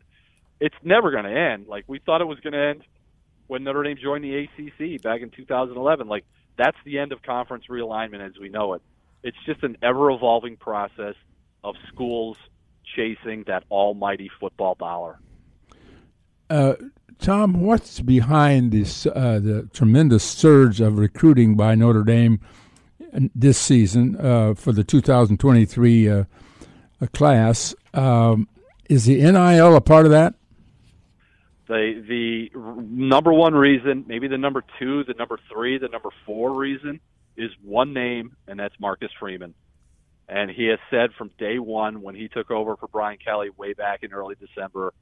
it's never going to end. Like we thought it was going to end when Notre Dame joined the ACC back in 2011. Like that's the end of conference realignment as we know it. It's just an ever evolving process of schools chasing that almighty football dollar. Uh, Tom, what's behind this uh, the tremendous surge of recruiting by Notre Dame this season uh, for the 2023 uh, class? Um, is the NIL a part of that? The the number one reason, maybe the number two, the number three, the number four reason is one name, and that's Marcus Freeman. And he has said from day one when he took over for Brian Kelly way back in early December,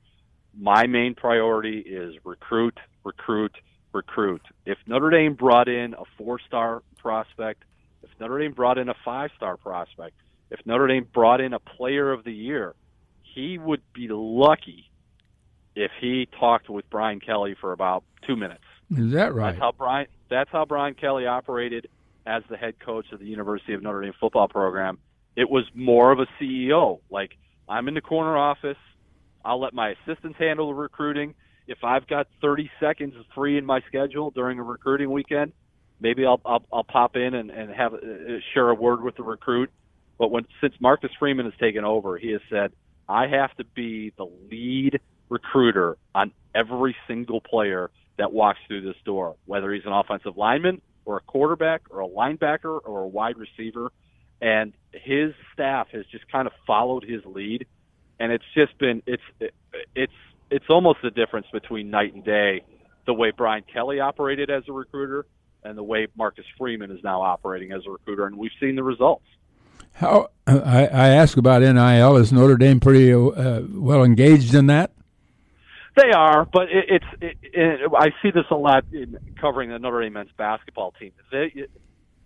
my main priority is recruit, recruit, recruit. If Notre Dame brought in a four star prospect, if Notre Dame brought in a five star prospect, if Notre Dame brought in a player of the year, he would be lucky if he talked with Brian Kelly for about two minutes. Is that right? That's how Brian. That's how Brian Kelly operated as the head coach of the University of Notre Dame football program. It was more of a CEO. Like I'm in the corner office. I'll let my assistants handle the recruiting. If I've got 30 seconds free in my schedule during a recruiting weekend, maybe I'll I'll, I'll pop in and, and have uh, share a word with the recruit. But when since Marcus Freeman has taken over, he has said I have to be the lead recruiter on every single player that walks through this door, whether he's an offensive lineman or a quarterback or a linebacker or a wide receiver. And his staff has just kind of followed his lead, and it's just been it's it's it's almost the difference between night and day the way Brian Kelly operated as a recruiter and the way Marcus Freeman is now operating as a recruiter, and we've seen the results. How I, I ask about NIL. Is Notre Dame pretty uh, well engaged in that? They are, but it, it's. It, it, I see this a lot in covering the Notre Dame men's basketball team. They,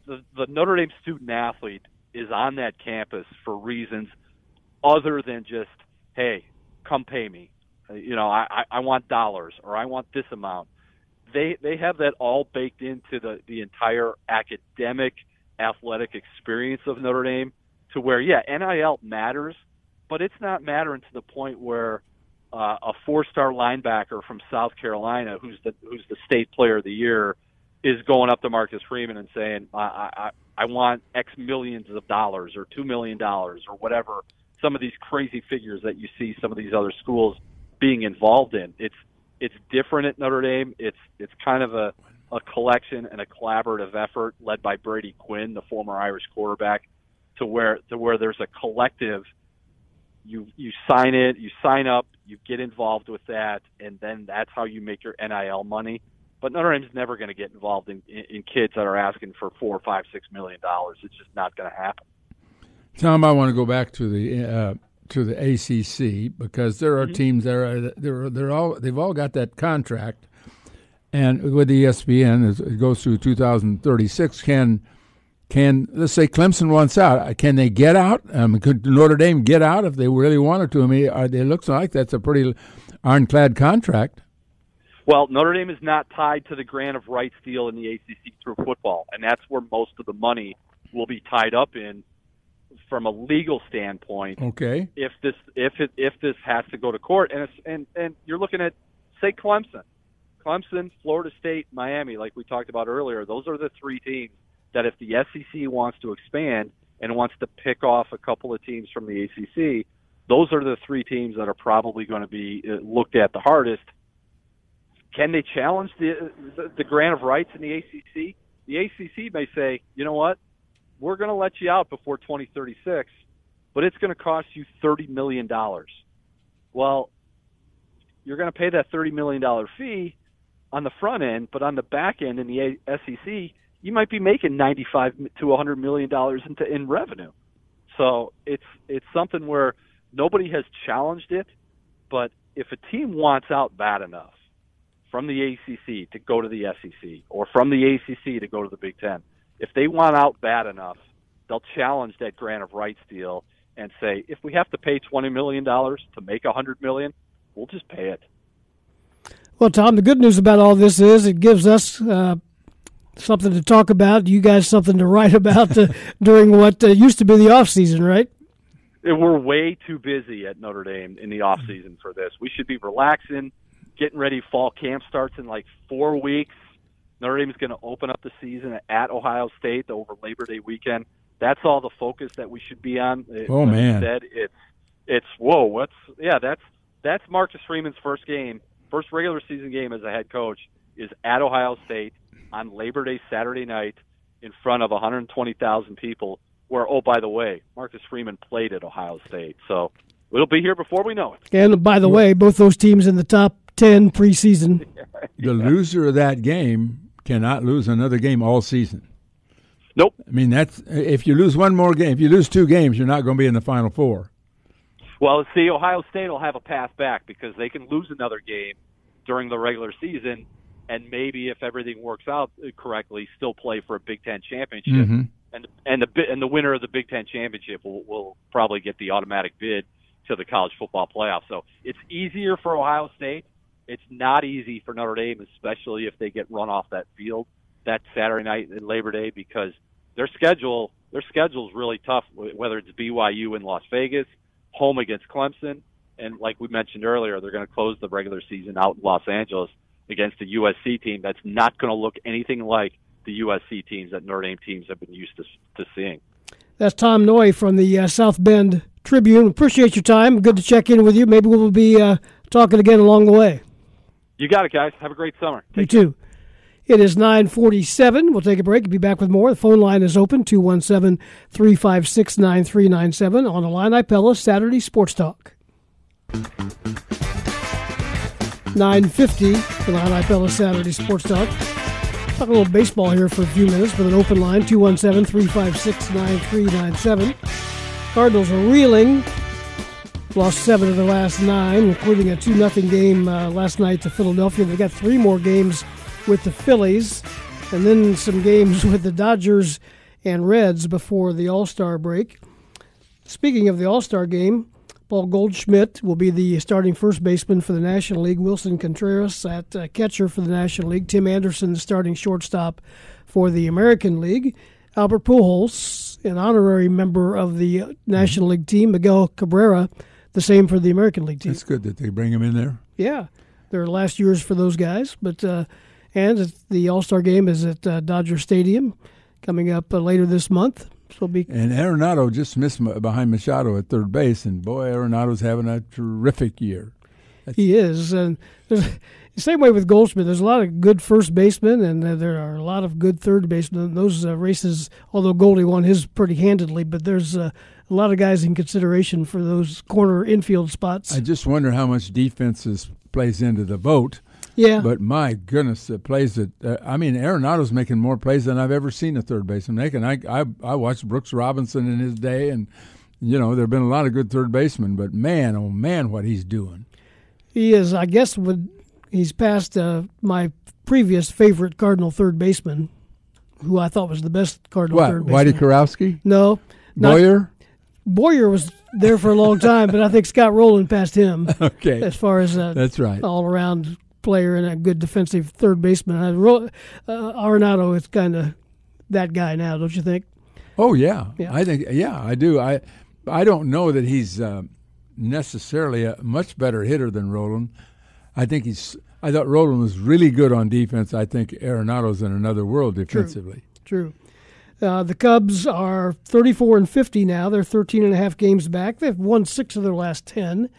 the, the Notre Dame student athlete is on that campus for reasons other than just, hey, come pay me. You know, I, I want dollars or I want this amount. They they have that all baked into the the entire academic athletic experience of Notre Dame to where yeah, NIL matters, but it's not mattering to the point where uh, a four-star linebacker from South Carolina, who's the who's the state player of the year, is going up to Marcus Freeman and saying, I, I, I want X millions of dollars or two million dollars or whatever. Some of these crazy figures that you see some of these other schools being involved in. It's it's different at Notre Dame. It's it's kind of a a collection and a collaborative effort led by Brady Quinn, the former Irish quarterback, to where to where there's a collective. You you sign it, you sign up, you get involved with that, and then that's how you make your NIL money. But Notre Dame's never going to get involved in, in, in kids that are asking for four, five, six million dollars. It's just not going to happen. Tom, I want to go back to the uh, to the ACC because there are mm-hmm. teams there. They're they're all they've all got that contract, and with the ESPN it goes through 2036. Can can let's say Clemson wants out? Can they get out? Um, could Notre Dame get out if they really wanted to? I mean, are, it looks like that's a pretty ironclad contract. Well, Notre Dame is not tied to the grant of rights deal in the ACC through football, and that's where most of the money will be tied up in from a legal standpoint. Okay. If this if it if this has to go to court, and it's, and and you're looking at say Clemson, Clemson, Florida State, Miami, like we talked about earlier. Those are the three teams that if the SEC wants to expand and wants to pick off a couple of teams from the ACC, those are the three teams that are probably going to be uh, looked at the hardest can they challenge the, the, the grant of rights in the ACC? The ACC may say, you know what, we're going to let you out before 2036, but it's going to cost you $30 million. Well, you're going to pay that $30 million fee on the front end, but on the back end in the SEC, you might be making 95 to 100 million dollars in, in revenue. So it's it's something where nobody has challenged it, but if a team wants out bad enough, from the ACC to go to the SEC or from the ACC to go to the Big Ten, if they want out bad enough, they'll challenge that grant of rights deal and say, if we have to pay twenty million dollars to make a hundred million, we'll just pay it. Well, Tom, the good news about all this is it gives us uh, something to talk about. You guys something to write about uh, during what uh, used to be the off season, right? We're way too busy at Notre Dame in the off season for this. We should be relaxing getting ready. Fall camp starts in like four weeks. Notre Dame is going to open up the season at Ohio State over Labor Day weekend. That's all the focus that we should be on. Oh like man, said it's it's whoa. What's yeah? That's that's Marcus Freeman's first game, first regular season game as a head coach is at Ohio State on Labor Day Saturday night in front of 120,000 people. Where oh by the way, Marcus Freeman played at Ohio State, so it'll be here before we know it. And by the way, both those teams in the top 10 preseason. the loser of that game cannot lose another game all season. Nope. I mean, that's if you lose one more game, if you lose two games, you're not going to be in the Final Four. Well, see, Ohio State will have a path back because they can lose another game during the regular season, and maybe if everything works out correctly, still play for a Big Ten championship. Mm-hmm. And and the and the winner of the Big Ten championship will, will probably get the automatic bid to the college football playoff. So it's easier for Ohio State it's not easy for Notre Dame, especially if they get run off that field that Saturday night in Labor Day, because their schedule their schedule is really tough. Whether it's BYU in Las Vegas, home against Clemson, and like we mentioned earlier, they're going to close the regular season out in Los Angeles against a USC team that's not going to look anything like the USC teams that Notre Dame teams have been used to, to seeing. That's Tom Noie from the uh, South Bend Tribune. Appreciate your time. Good to check in with you. Maybe we'll be uh, talking again along the way. You got it, guys. Have a great summer. Take you too. It is 947. We'll take a break. Be back with more. The phone line is open, 217-356-9397 on Illini Pella Saturday Sports Talk. 950, the Illini Pella Saturday Sports Talk. Talk a little baseball here for a few minutes with an open line, 217 356 9397. Cardinals are reeling. Lost seven of their last nine, including a 2 0 game uh, last night to Philadelphia. They've got three more games with the Phillies, and then some games with the Dodgers and Reds before the All Star break. Speaking of the All Star game, Paul Goldschmidt will be the starting first baseman for the National League. Willson Contreras at uh, catcher for the National League. Tim Anderson, the starting shortstop for the American League. Albert Pujols, an honorary member of the National League team. Miguel Cabrera, the same for the American League team. It's good that they bring him in there. Yeah, their last years for those guys. But uh, and the All Star game is at uh, Dodger Stadium coming up uh, later this month. So be and Arenado just missed behind Machado at third base, and boy, Arenado's having a terrific year. That's he is, and same way with Goldschmidt. There's a lot of good first basemen, and there are a lot of good third basemen. Those uh, races, although Goldie won his pretty handedly, but there's uh, a lot of guys in consideration for those corner infield spots. I just wonder how much defense is, plays into the vote yeah. But my goodness, the plays that uh, I mean, Arenado's making more plays than I've ever seen a third baseman making. I I I watched Brooks Robinson in his day, and you know there've been a lot of good third basemen, but man, oh man, what he's doing. He is. I guess with he's passed uh, my previous favorite Cardinal third baseman, who I thought was the best Cardinal what, third baseman. Whitey Kurowski? No. Boyer? Boyer was there for a long time, but I think Scott Rolen passed him. Okay. As far as uh, that's right, all around player and a good defensive third baseman. Uh, Arenado is kind of that guy now, don't you think? Oh yeah. yeah, I think yeah, I do. I I don't know that he's uh, necessarily a much better hitter than Rolen. I think he's. I thought Rolen was really good on defense. I think Arenado's in another world defensively. True. True. Uh, the Cubs are 34 and 50 now. They're 13 and a half games back. They've won six of their last 10.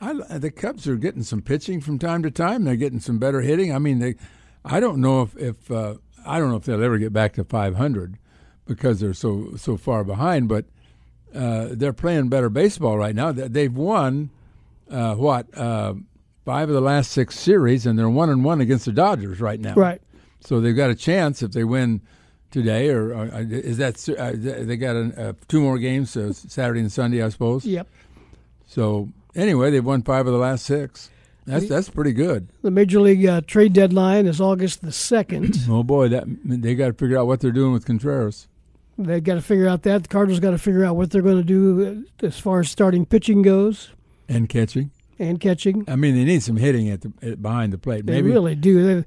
I, the Cubs are getting some pitching from time to time. They're getting some better hitting. I mean, they. I don't know if if uh, I don't know if they'll ever get back to 500 because they're so so far behind. But uh, they're playing better baseball right now. They've won uh, what uh, five of the last six series, and they're one and one against the Dodgers right now. Right. So they've got a chance if they win today, or, or uh, is that uh, they got a, two more games, Saturday and Sunday, I suppose. Yep. So anyway, they've won five of the last six. That's that's pretty good. The major league uh, trade deadline is August the second. oh boy, that they got to figure out what they're doing with Contreras. They got to figure out that the Cardinals got to figure out what they're going to do uh, as far as starting pitching goes and catching and catching. I mean, they need some hitting at the at, behind the plate. They Maybe. really do. They,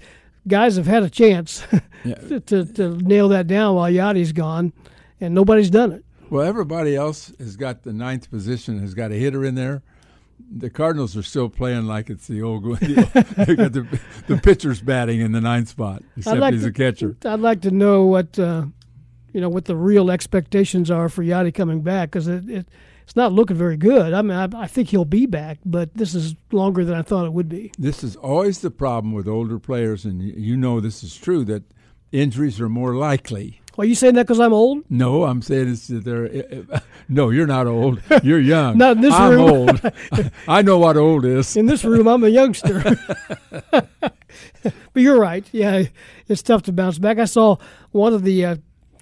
guys have had a chance yeah. to, to, to nail that down while Yadi's gone, and nobody's done it. Well, everybody else has got the ninth position, has got a hitter in there the Cardinals are still playing like it's the old. they got the, the pitcher's batting in the ninth spot, except like he's to, a catcher. I'd like to know what uh, you know what the real expectations are for Yadi coming back because it, it, it's not looking very good. I mean, I, I, think he'll be back, but this is longer than I thought it would be. This is always the problem with older players, and you know this is true that injuries are more likely are you saying that because I'm old? No, I'm saying it's that they're. No, you're not old. You're young. not in this I'm room. old. I know what old is. In this room, I'm a youngster. but you're right. Yeah, it's tough to bounce back. I saw one of the uh,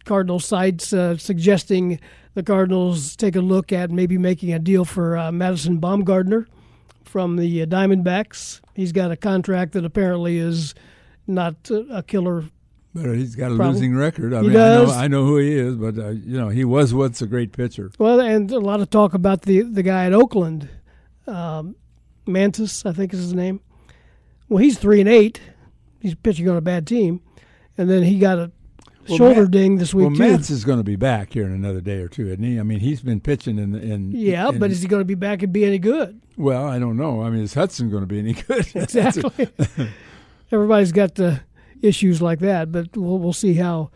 Cardinal sites uh, suggesting the Cardinals take a look at maybe making a deal for uh, Madison Bumgarner from the uh, Diamondbacks. He's got a contract that apparently is not a killer but he's got a Problem. losing record. I he mean, does. I know, I know who he is, but uh, you know, he was once a great pitcher. Well, and a lot of talk about the the guy at Oakland, um, Montas, I think is his name. Well, he's three and eight. He's pitching on a bad team, and then he got a well, shoulder Matt, ding this week well, too. Is going to be back here in another day or two, isn't he? I mean, he's been pitching in. in yeah, in, but is he going to be back and be any good? Well, I don't know. I mean, is Hudson going to be any good? exactly. Everybody's got the issues like that. But we'll we'll see how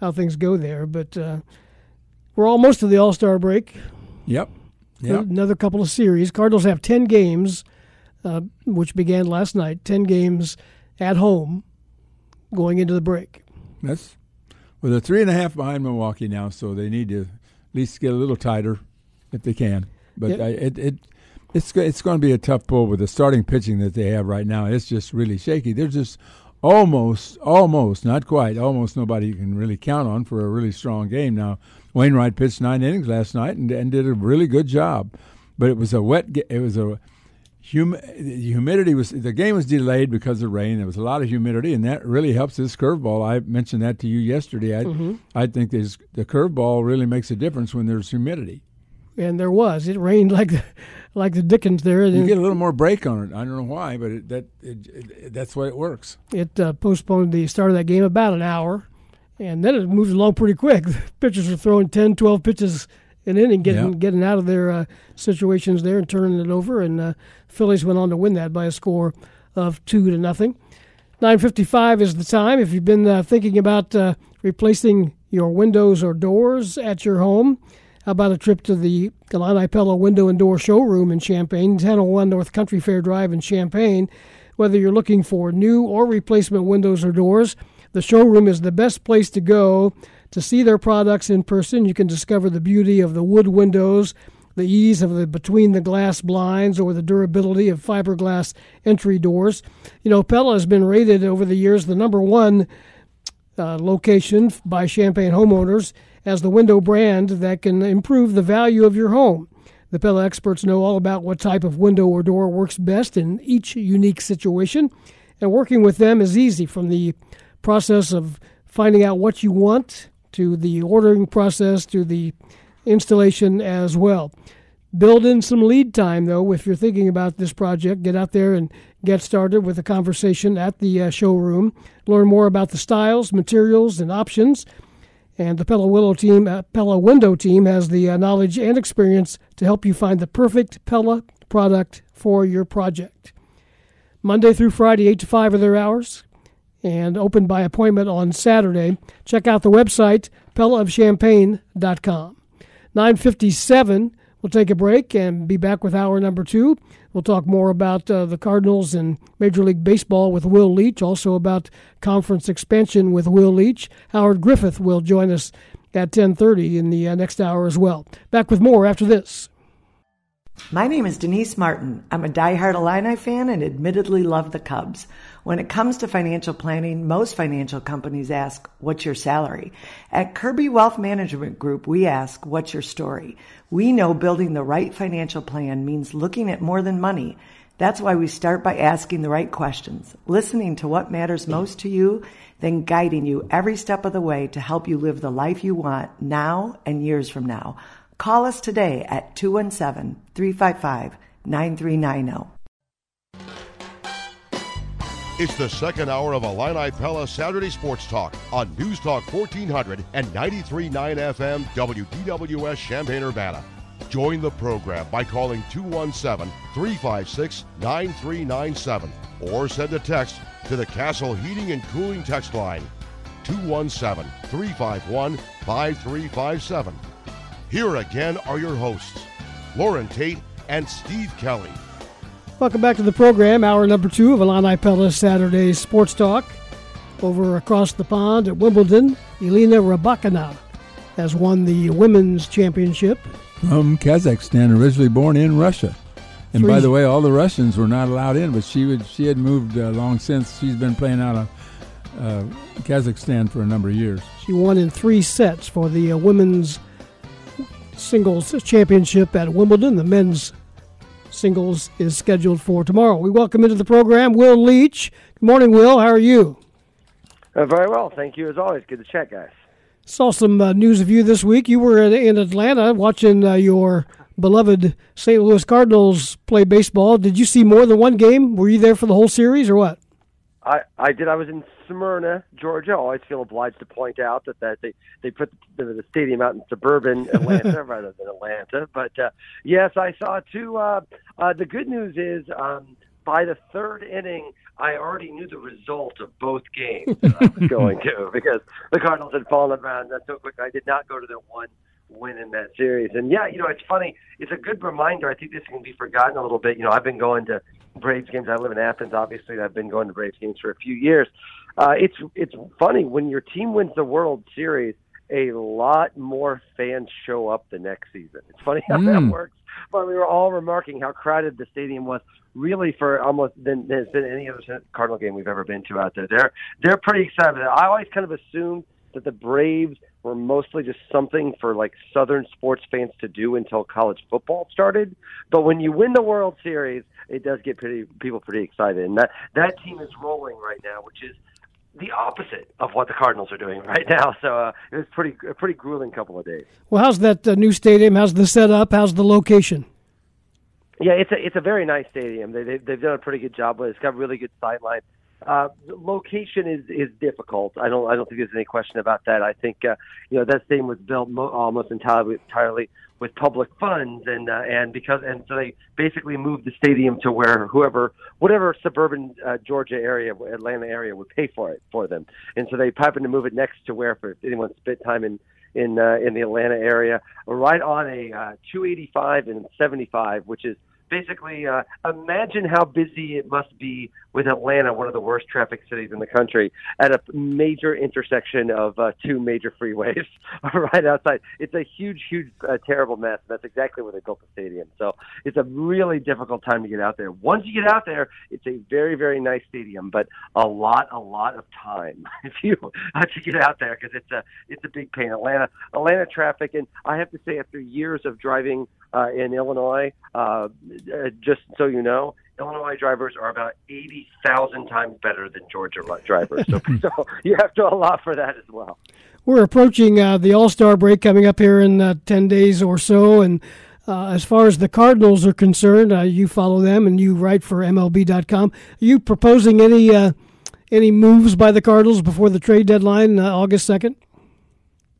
how things go there. But uh, we're almost to the All Star break. Yep. Yep. Another couple of series. Cardinals have ten games, uh, which began last night. Ten games at home, going into the break. That's well, they're three and a half behind Milwaukee now, so they need to at least get a little tighter if they can. But yep. I, it, it It's it's going to be a tough pull with the starting pitching that they have right now. It's just really shaky. They're just almost, almost, not quite, almost nobody you can really count on for a really strong game. Now, Wainwright pitched nine innings last night and, and did a really good job, but it was a wet. It was a hum, humidity was the game was delayed because of rain. There was a lot of humidity, and that really helps this curveball. I mentioned that to you yesterday. I Mhm. I think this, the curveball really makes a difference when there's humidity. And there was. It rained like the, like the Dickens there. You get a little more break on it. I don't know why, but it, that it, it, that's why it works. It uh, postponed the start of that game about an hour, and then it moved along pretty quick. The pitchers were throwing 10, 12 pitches an inning, getting Yeah. getting out of their uh, situations there and turning it over. And uh, Phillies went on to win that by a score of two to nothing. 9:55 is the time. If you've been uh, thinking about uh, replacing your windows or doors at your home, how about a trip to the Illini Pella Window and Door Showroom in Champaign, 1001 North Country Fair Drive in Champaign? Whether you're looking for new or replacement windows or doors, the showroom is the best place to go to see their products in person. You can discover the beauty of the wood windows, the ease of the between the glass blinds, or the durability of fiberglass entry doors. You know, Pella has been rated over the years the number one uh, location by Champaign homeowners as the window brand that can improve the value of your home. The Pella experts know all about what type of window or door works best in each unique situation, and working with them is easy from the process of finding out what you want to the ordering process to the installation as well. Build in some lead time, though, if you're thinking about this project. Get out there and get started with a conversation at the uh, showroom. Learn more about the styles, materials, and options. And the Pella Willow team, uh, Pella Window team, has the uh, knowledge and experience to help you find the perfect Pella product for your project. Monday through Friday, 8 to 5 are their hours, and open by appointment on Saturday. Check out the website, pellaofchampaign.com. 957, we'll take a break and be back with hour number two. We'll talk more about uh, the Cardinals and Major League Baseball with Will Leitch, also about conference expansion with Will Leitch. Howard Griffith will join us at 10:30 in the uh, next hour as well. Back with more after this. My name is Denise Martin. I'm a diehard Illini fan and admittedly love the Cubs. When it comes to financial planning, most financial companies ask, what's your salary? At Kirby Wealth Management Group, we ask, what's your story? We know building the right financial plan means looking at more than money. That's why we start by asking the right questions, listening to what matters most to you, then guiding you every step of the way to help you live the life you want now and years from now. Call us today at 217 355 9390. It's the second hour of Illini Pella Saturday Sports Talk on News Talk 1400 and 93.9 FM WDWS Champaign Urbana. Join the program by calling 217 356 9397 or send a text to the Castle Heating and Cooling text line 217 351 5357. Here again are your hosts, Loren Tate and Steve Kelly. Welcome back to the program, hour number two of Illini Pella Saturday Sports Talk. Over across the pond at Wimbledon, Elena Rybakina has won the women's championship. From Kazakhstan, originally born in Russia. And by the way, all the Russians were not allowed in, but she would she had moved uh, long since. She's been playing out of uh, Kazakhstan for a number of years. She won in three sets for the uh, women's singles championship at Wimbledon. The men's singles is scheduled for tomorrow. We welcome into the program Will Leitch. Good morning, Will. How are you? Uh, very well, thank you as always. Good to chat, guys. Saw some uh, news of you this week. You were in, in Atlanta watching uh, your beloved St. Louis Cardinals play baseball. Did you see more than one game? Were you there for the whole series or what? I, I did. I was in Smyrna, Georgia. I always feel obliged to point out that, that they they put the, the stadium out in suburban Atlanta rather than Atlanta. But uh, yes, I saw too. Uh, uh, the good news is um, by the third inning, I already knew the result of both games that I was going to because the Cardinals had fallen around that so quick. I did not go to their one win in that series. And yeah, you know, it's funny. It's a good reminder. I think this can be forgotten a little bit. You know, I've been going to Braves games. I live in Athens, obviously. I've been going to Braves games for a few years. Uh, it's it's funny when your team wins the World Series a lot more fans show up the next season. It's funny how Mm. that works. But we were all remarking how crowded the stadium was, really for almost than than has been any other Cardinal game we've ever been to out there. They're they're pretty excited. I always kind of assumed that the Braves were mostly just something for like Southern sports fans to do until college football started. But when you win the World Series, it does get pretty people pretty excited, and that that team is rolling right now, which is the opposite of what the Cardinals are doing right now. So uh, it was pretty a pretty grueling couple of days. Well, how's that uh, new stadium? How's the setup? How's the location? Yeah, it's a it's a very nice stadium. They, they they've done a pretty good job with it. It's got really good sideline. Uh, location is is difficult. I don't I don't think there's any question about that. I think uh, you know that stadium was built mo- almost entirely entirely with public funds, and uh, and because and so they basically moved the stadium to where whoever whatever suburban uh, Georgia area, Atlanta area would pay for it for them, and so they happened to move it next to where for anyone spent time in in uh, in the Atlanta area, right on a uh, 285 and 75, which is basically uh, imagine how busy it must be with Atlanta, one of the worst traffic cities in the country, at a major intersection of uh, two major freeways right outside. It's a huge, huge, uh, terrible mess. That's exactly where they built the stadium. So it's a really difficult time to get out there. Once you get out there, it's a very, very nice stadium, but a lot, a lot of time if you to get out there because it's a it's a big pain. Atlanta, Atlanta traffic, and I have to say, after years of driving uh, in Illinois, uh, uh, just so you know, Illinois drivers are about 80,000 times better than Georgia drivers. So, so you have to allow for that as well. We're approaching uh, the All Star break coming up here in uh, 10 days or so. And uh, as far as the Cardinals are concerned, uh, you follow them and you write for MLB.com. Are you proposing any, uh, any moves by the Cardinals before the trade deadline, uh, August 2nd?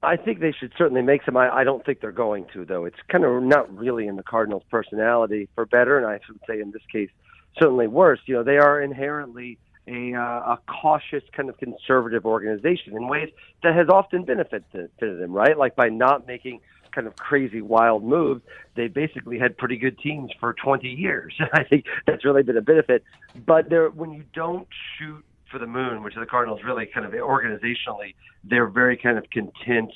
I think they should certainly make some. I, I don't think they're going to, though. It's kind of not really in the Cardinals' personality for better, and I should say in this case, certainly worse. You know, they are inherently a, uh, a cautious, kind of conservative organization in ways that has often benefited them, right? Like by not making kind of crazy, wild moves, they basically had pretty good teams for 20 years. I think that's really been a benefit. But when you don't shoot for the moon, which the Cardinals really kind of organizationally, they're very kind of content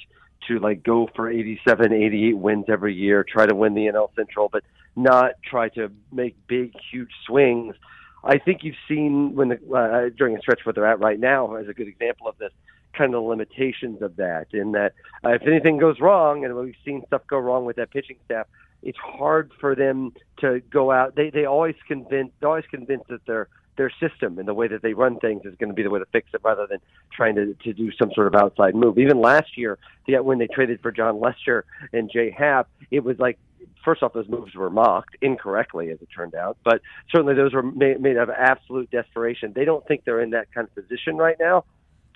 to like go for 87, 88 wins every year, try to win the NL Central, but not try to make big, huge swings. I think you've seen when the uh, during a stretch where they're at right now as a good example of this kind of limitations of that. In that, uh, if anything goes wrong, and we've seen stuff go wrong with that pitching staff, it's hard for them to go out. They they always convince they're always convinced that their their system and the way that they run things is going to be the way to fix it, rather than trying to to do some sort of outside move. Even last year, the, when they traded for Jon Lester and Jay Happ, it was like first off, those moves were mocked incorrectly, as it turned out. But certainly, those were made, made of absolute desperation. They don't think they're in that kind of position right now.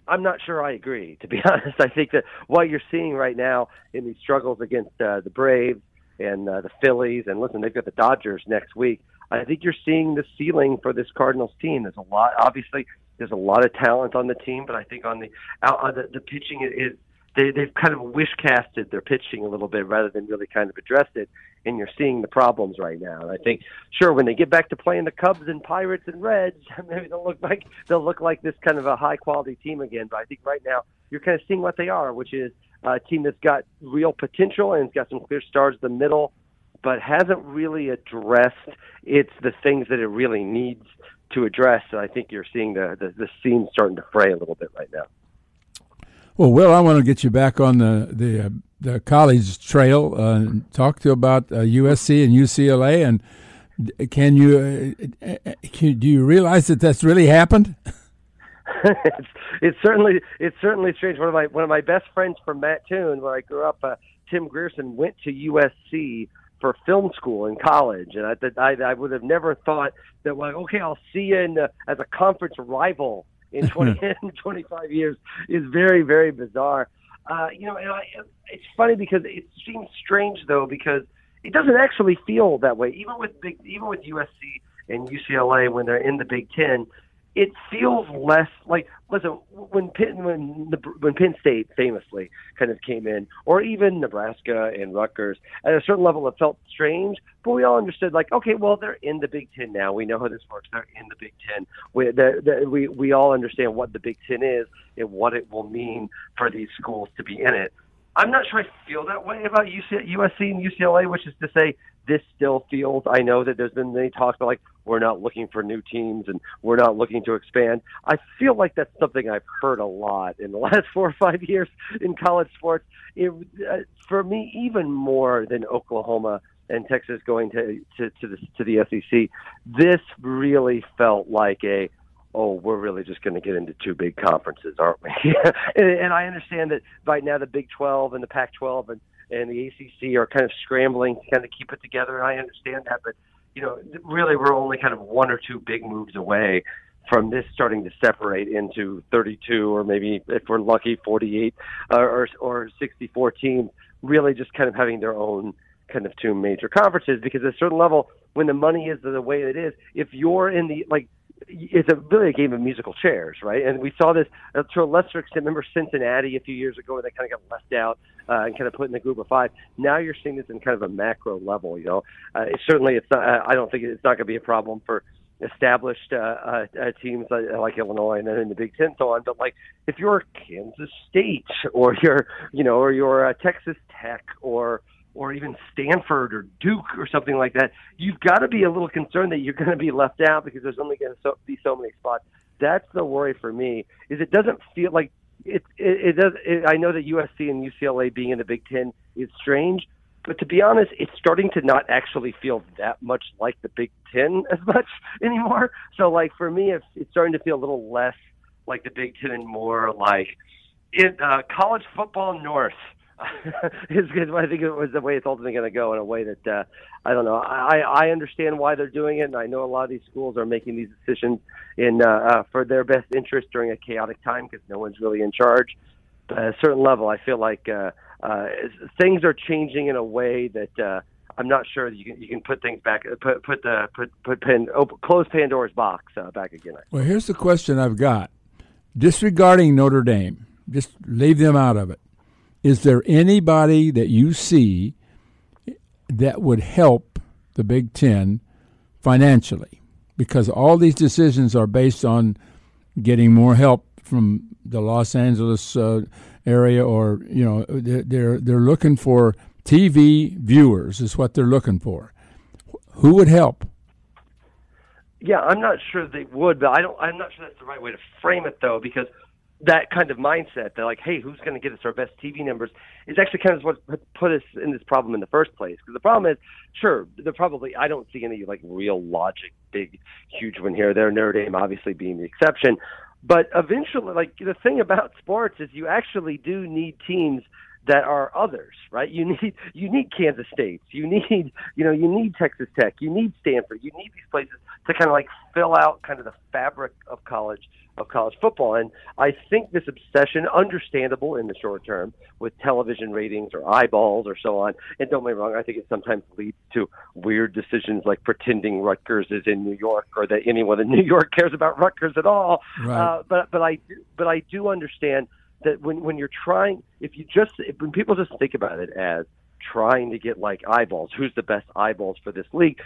I'm not sure I agree, to be honest. I think that what you're seeing right now in these struggles against uh, the Braves and uh, the Phillies, and listen, they've got the Dodgers next week. I think you're seeing the ceiling for this Cardinals team. There's a lot, obviously, there's a lot of talent on the team, but I think on the out on the, the pitching is they they've kind of wish casted their pitching a little bit rather than really kind of addressed it. And you're seeing the problems right now. And I think, sure, when they get back to playing the Cubs and Pirates and Reds, maybe they'll look like they'll look like this kind of a high quality team again. But I think right now you're kind of seeing what they are, which is a team that's got real potential and it's got some clear stars in the middle, but hasn't really addressed it's the things that it really needs to address. And I think you're seeing the the, the scene starting to fray a little bit right now. Well, Will, I want to get you back on the the, uh, the college trail. Uh, talk to you about uh, USC and UCLA, and can you uh, can, do you realize that that's really happened? it's, it's certainly it's certainly strange. One of my one of my best friends from Mattoon, where I grew up, uh, Tim Grierson, went to USC for film school in college, and I I, I would have never thought that like okay, I'll see you in, uh, as a conference rival in 20 in 25 years is very very bizarre. Uh, you know, and I, it's funny because it seems strange though because it doesn't actually feel that way. Even with big, even with USC and UCLA when they're in the Big Ten, it feels less like listen when Penn when when Penn State famously kind of came in, or even Nebraska and Rutgers at a certain level, it felt strange. But we all understood like, okay, well they're in the Big Ten now. We know how this works. They're in the Big Ten. We the, the, we we all understand what the Big Ten is and what it will mean for these schools to be in it. I'm not sure I feel that way about UC, USC and UCLA, which is to say, this still feels. I know that there's been many talks about like we're not looking for new teams and we're not looking to expand. I feel like that's something I've heard a lot in the last four or five years in college sports. It, uh, for me, even more than Oklahoma and Texas going to to to the, to the SEC, this really felt like a oh, we're really just going to get into two big conferences, aren't we? and, and I understand that right now the Big 12 and the Pac 12 and, and the ACC are kind of scrambling to kind of keep it together. And I understand that, but you know, really, we're only kind of one or two big moves away from this starting to separate into 32 or maybe if we're lucky 48 uh, or or 64 teams really just kind of having their own kind of two major conferences because at a certain level when the money is the way it is if you're in the like it's a really a game of musical chairs, right? And we saw this uh, to a lesser extent. Remember Cincinnati a few years ago, where they kind of got left out uh, and kind of put in the group of five. Now you're seeing this in kind of a macro level. You know, uh, it, certainly it's not. I don't think it's not going to be a problem for established uh, uh, uh, teams like, like Illinois and then in the Big Ten so on. But like if you're Kansas State or you're you know or you're uh, Texas Tech or or even Stanford or Duke or something like that, you've got to be a little concerned that you're going to be left out because there's only going to be so many spots. That's the worry for me. Is it doesn't feel like it. It, it does. It, I know that USC and UCLA being in the Big Ten is strange, but to be honest, it's starting to not actually feel that much like the Big Ten as much anymore. So, like for me, it's, it's starting to feel a little less like the Big Ten and more like in uh, college football north is. I think it was the way it's ultimately going to go in a way that uh, I don't know. I I understand why they're doing it, and I know a lot of these schools are making these decisions in uh, uh, for their best interest during a chaotic time because no one's really in charge. But at a certain level, I feel like uh, uh, things are changing in a way that. Uh, I'm not sure that you can you can put things back put put the put put pen open, close Pandora's box uh, back again. Well, here's the question I've got: disregarding Notre Dame, just leave them out of it. Is there anybody that you see that would help the Big Ten financially? Because all these decisions are based on getting more help from the Los Angeles uh, area, or you know, they're they're looking for TV viewers is what they're looking for. Who would help? Yeah, I'm not sure they would, but I don't. I'm not sure that's the right way to frame it, though, because that kind of mindset they're like hey who's going to get us our best tv numbers is actually kind of what put us in this problem in the first place. Because the problem is sure the probably i don't see any like real logic big huge one here there notre dame obviously being the exception. But eventually like the thing about sports is you actually do need teams that are others, right? You need you need Kansas State, you need you know you need Texas Tech, you need Stanford, you need these places to kind of like fill out kind of the fabric of college of college football. And I think this obsession, understandable in the short term, with television ratings or eyeballs or so on. And don't get me wrong, I think it sometimes leads to weird decisions like pretending Rutgers is in New York or that anyone in New York cares about Rutgers at all. Right. Uh, but but I but I do understand that when when you're trying, if you just if, when people just think about it as trying to get like eyeballs, who's the best eyeballs for this league?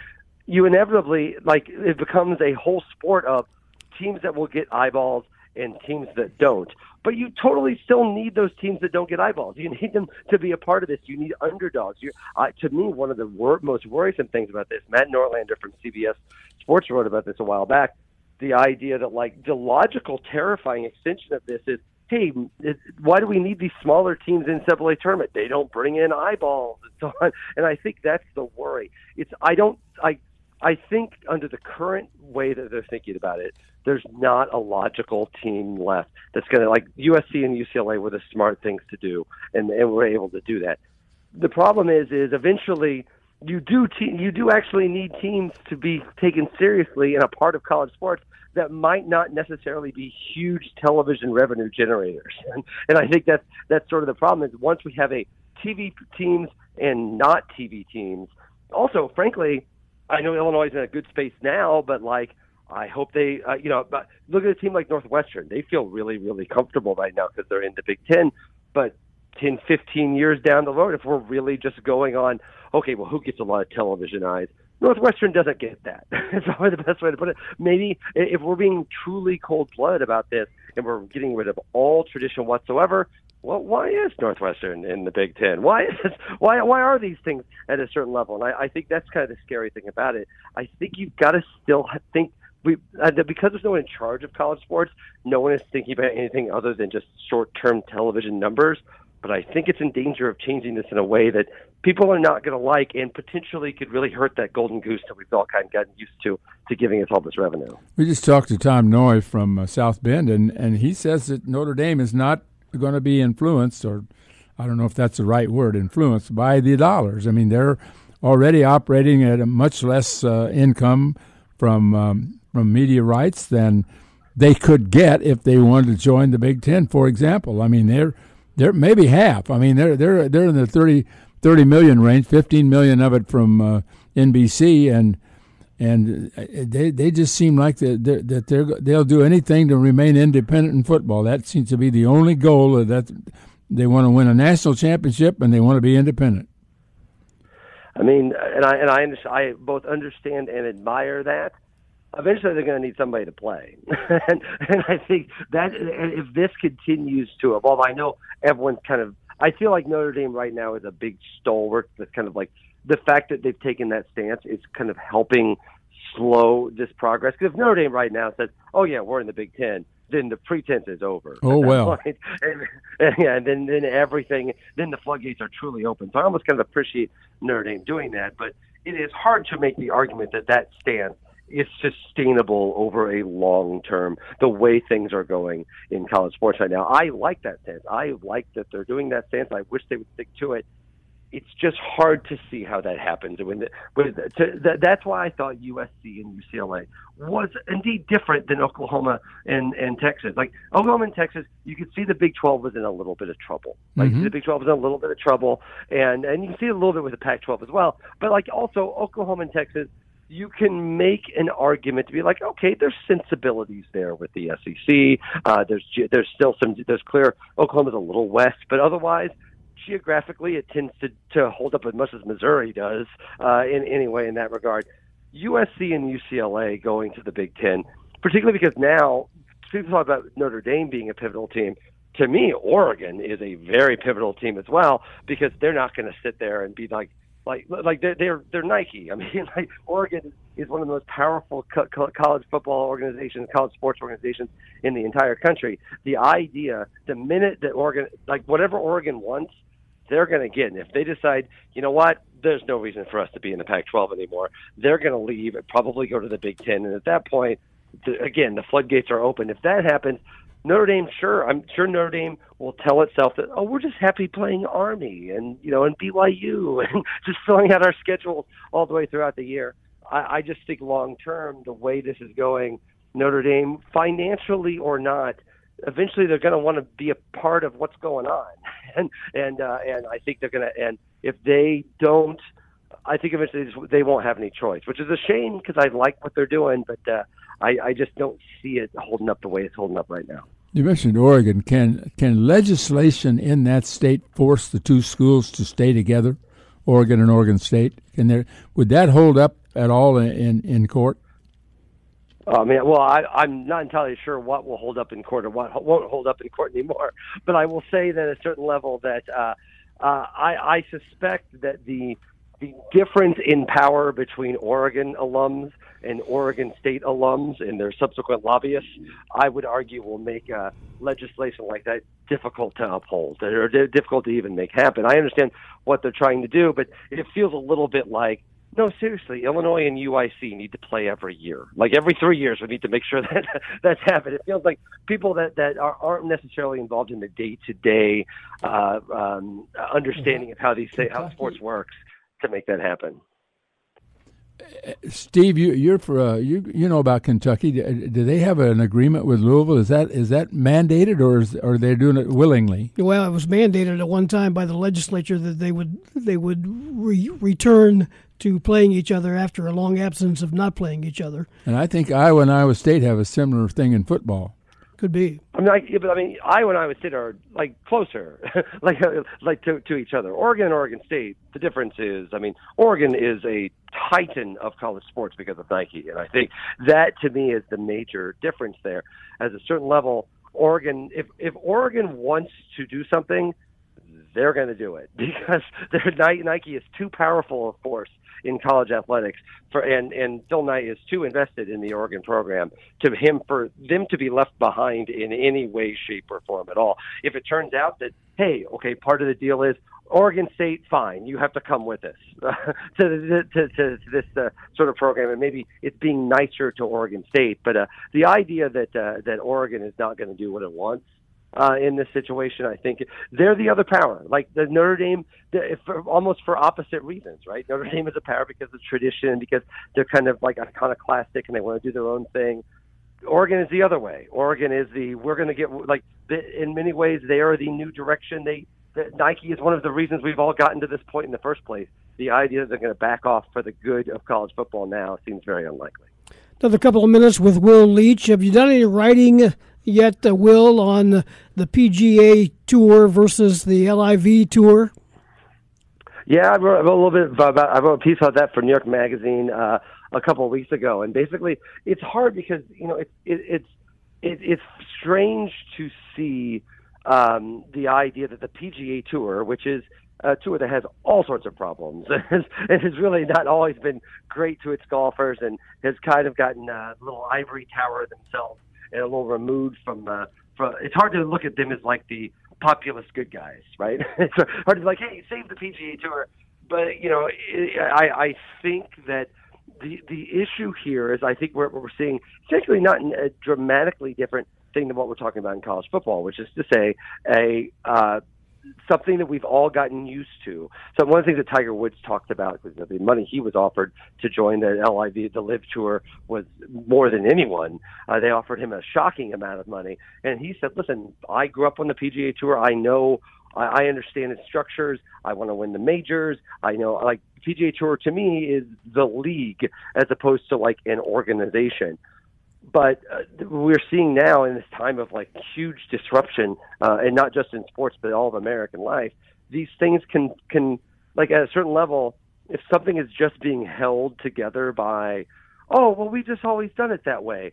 You inevitably like it becomes a whole sport of teams that will get eyeballs and teams that don't. But you totally still need those teams that don't get eyeballs. You need them to be a part of this. You need underdogs. You, uh, to me, one of the wor- most worrisome things about this, Matt Norlander from CBS Sports wrote about this a while back. The idea that like the logical, terrifying extension of this is, hey, it, why do we need these smaller teams in NCAA tournament? They don't bring in eyeballs and so on. And I think that's the worry. It's I don't I I think under the current way that they're thinking about it, there's not a logical team left that's going to like USC and UCLA were the smart things to do, and and we're able to do that. The problem is, is eventually you do te- you do actually need teams to be taken seriously and a part of college sports that might not necessarily be huge television revenue generators, and, and I think that's that's sort of the problem is once we have a TV teams and not TV teams. Also, frankly, I know Illinois is in a good space now, but like I hope they, uh, you know, but look at a team like Northwestern. They feel really, really comfortable right now because they're in the Big Ten. But 10, 15 years down the road, if we're really just going on, okay, well, who gets a lot of television eyes? Northwestern doesn't get that. It's probably the best way to put it. Maybe if we're being truly cold blooded about this and we're getting rid of all tradition whatsoever, well, why is Northwestern in the Big Ten? Why is why why are these things at a certain level? And I, I think that's kind of the scary thing about it. I think you've got to still think we uh, because there's no one in charge of college sports. No one is thinking about anything other than just short-term television numbers. But I think it's in danger of changing this in a way that people are not going to like, and potentially could really hurt that golden goose that we've all kind of gotten used to to giving us all this revenue. We just talked to Tom Noie from uh, South Bend, and and he says that Notre Dame is not going to be influenced, or I don't know if that's the right word, influenced by the dollars. I mean, they're already operating at a much less uh, income from um, from media rights than they could get if they wanted to join the Big Ten, for example. I mean, they're they're maybe half. I mean, they're they're they're in the 30, 30 million range, fifteen million of it from uh, NBC, and and uh, they they just seem like that they're, that they're they'll do anything to remain independent in football. That seems to be the only goal. That they want to win a national championship and they want to be independent. I mean, and I and I I both understand and admire that. Eventually, they're going to need somebody to play, and, and I think that if this continues to evolve, I know everyone's kind of. I feel like Notre Dame right now is a big stalwart that's kind of like the fact that they've taken that stance is kind of helping slow this progress. Because if Notre Dame right now says, "Oh yeah, we're in the Big Ten, then the pretense is over. Oh well, and, and, yeah, and then then everything, then the floodgates are truly open. So I almost kind of appreciate Notre Dame doing that, but it is hard to make the argument that that stance is sustainable over a long term. The way things are going in college sports right now, I like that stance. I like that they're doing that stance. I wish they would stick to it it's just hard to see how that happens. When the, when the, to, that, that's why I thought USC and UCLA was indeed different than Oklahoma and and Texas. Like Oklahoma and Texas, you could see the Big 12 was in a little bit of trouble. Like Mm-hmm. the Big 12 was in a little bit of trouble, and and you can see a little bit with the Pac-12 as well. But like also Oklahoma and Texas. You can make an argument to be like, okay, there's sensibilities there with the SEC. Uh, there's there's still some there's clear Oklahoma's a little west, but otherwise geographically, it tends to, to hold up as much as Missouri does uh, in any way in that regard. USC and UCLA going to the Big Ten, particularly because now people talk about Notre Dame being a pivotal team. To me, Oregon is a very pivotal team as well because they're not going to sit there and be like, like, like they're they're, Nike. I mean, like Oregon is one of the most powerful co- college football organizations, college sports organizations in the entire country. The idea, the minute that Oregon, like whatever Oregon wants, they're going to get. And if they decide, you know what, there's no reason for us to be in the Pac-12 anymore, they're going to leave and probably go to the Big Ten. And at that point, the, again, the floodgates are open. If that happens, Notre Dame, sure, I'm sure Notre Dame will tell itself that, oh, we're just happy playing Army and you know and BYU and just filling out our schedule all the way throughout the year. I, I just think long term, the way this is going, Notre Dame, financially or not, eventually they're going to want to be a part of what's going on, and and uh, and I think they're going to. And if they don't, I think eventually they won't have any choice, which is a shame because I like what they're doing, but uh, I, I just don't see it holding up the way it's holding up right now. You mentioned Oregon. Can can legislation in that state force the two schools to stay together, Oregon and Oregon State? Can there would that hold up at all in in court? Oh man, well, I, I'm not entirely sure what will hold up in court or what won't hold up in court anymore. But I will say that at a certain level that uh, uh, I, I suspect that the the difference in power between Oregon alums and Oregon State alums and their subsequent lobbyists, I would argue, will make uh, legislation like that difficult to uphold or difficult to even make happen. I understand what they're trying to do, but it feels a little bit like no, seriously, Illinois and UIC need to play every year. Like every three years, we need to make sure that that's happening. It feels like people that that are, aren't necessarily involved in the day to day understanding mm-hmm. of how these how sports works to make that happen. Steve, you you're for uh, you you know about Kentucky. Do, do they have an agreement with Louisville? Is that is that mandated or is or are they doing it willingly? Well, it was mandated at one time by the legislature that they would they would re- return to playing each other after a long absence of not playing each other. And I think Iowa and Iowa State have a similar thing in football. Could be. I mean, like, but I mean, Iowa and Iowa State are like closer, like uh, like to to each other. Oregon and Oregon State. The difference is, I mean, Oregon is a titan of college sports because of Nike, and I think that to me is the major difference there. As a certain level, Oregon, if if Oregon wants to do something, they're going to do it because their Nike is too powerful a force in college athletics for and and Phil Knight is too invested in the Oregon program to him for them to be left behind in any way, shape, or form at all. If it turns out that hey, okay, part of the deal is Oregon State, fine, you have to come with us to, to, to, to this uh, sort of program, and maybe it's being nicer to Oregon State. But uh, the idea that uh, that Oregon is not going to do what it wants uh, in this situation. I think they're the other power. Like the Notre Dame, for, almost for opposite reasons, right? Notre Dame is a power because of tradition, because they're kind of like iconoclastic and they want to do their own thing. Oregon is the other way. Oregon is the we're going to get like in many ways they are the new direction. They the, Nike is one of the reasons we've all gotten to this point in the first place. The idea that they're going to back off for the good of college football now seems very unlikely. Another couple of minutes with Will Leitch. Have you done any writing yet, uh, Will, on the PGA Tour versus the LIV Tour? Yeah, I wrote, I wrote a little bit about. I wrote a piece about that for New York Magazine uh, a couple of weeks ago, and basically, it's hard because you know it, it, it's it, it's strange to see um, the idea that the PGA Tour, which is a tour that has all sorts of problems and has really not always been great to its golfers and has kind of gotten a little ivory tower themselves a little removed from the. From, it's hard to look at them as like the populist good guys, right? it's hard to be like, hey, save the PGA Tour. But you know, I I think that the the issue here is I think what we're seeing it's actually not a dramatically different thing than what we're talking about in college football, which is to say a uh, something that we've all gotten used to. So one of the things that Tiger Woods talked about was the money he was offered to join the LIV, the LIV Tour, was more than anyone. Uh, they offered him a shocking amount of money, and he said, "Listen, I grew up on the PGA Tour. I know." I understand its structures. I want to win the majors. I know, like PGA Tour to me is the league as opposed to like an organization but uh, we're seeing now in this time of like huge disruption, uh, and not just in sports but all of American life, these things can can like at a certain level, if something is just being held together by, oh well, we just always done it that way.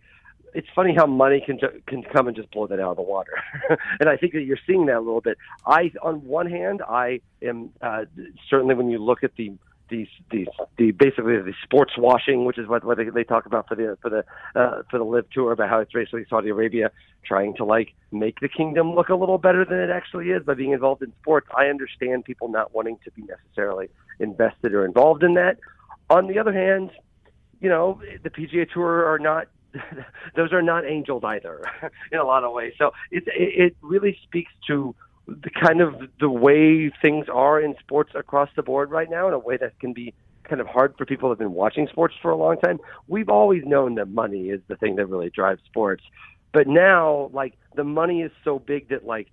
It's funny how money can ju- can come and just blow that out of the water, and I think that you're seeing that a little bit. I, on one hand, I am uh, certainly when you look at the the the the basically the sports washing, which is what what they, they talk about for the for the uh, for the LIV tour about how it's basically Saudi Arabia trying to like make the kingdom look a little better than it actually is by being involved in sports. I understand people not wanting to be necessarily invested or involved in that. On the other hand, you know the PGA Tour are not those are not angels either in a lot of ways. So it it really speaks to the kind of the way things are in sports across the board right now in a way that can be kind of hard for people who have been watching sports for a long time. We've always known that money is the thing that really drives sports. But now like the money is so big that like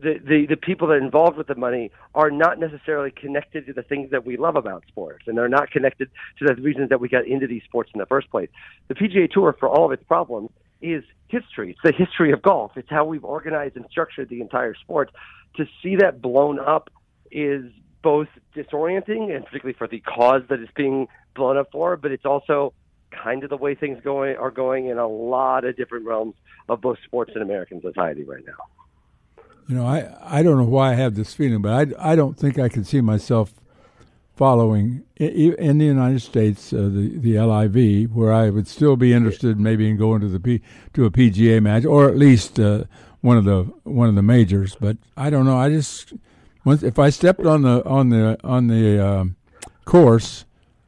the, the, the people that are involved with the money are not necessarily connected to the things that we love about sports, and they're not connected to the reasons that we got into these sports in the first place. The PGA Tour, for all of its problems, is history. It's the history of golf. It's how we've organized and structured the entire sport. To see that blown up is both disorienting and particularly for the cause that it's being blown up for, but it's also kind of the way things going are going in a lot of different realms of both sports and American society right now. You know, I, I don't know why I have this feeling, but I, I don't think I can see myself following in the United States uh, the the LIV, where I would still be interested maybe in going to the P, to a PGA match or at least uh, one of the one of the majors. But I don't know. I just once if I stepped on the on the on the um, course,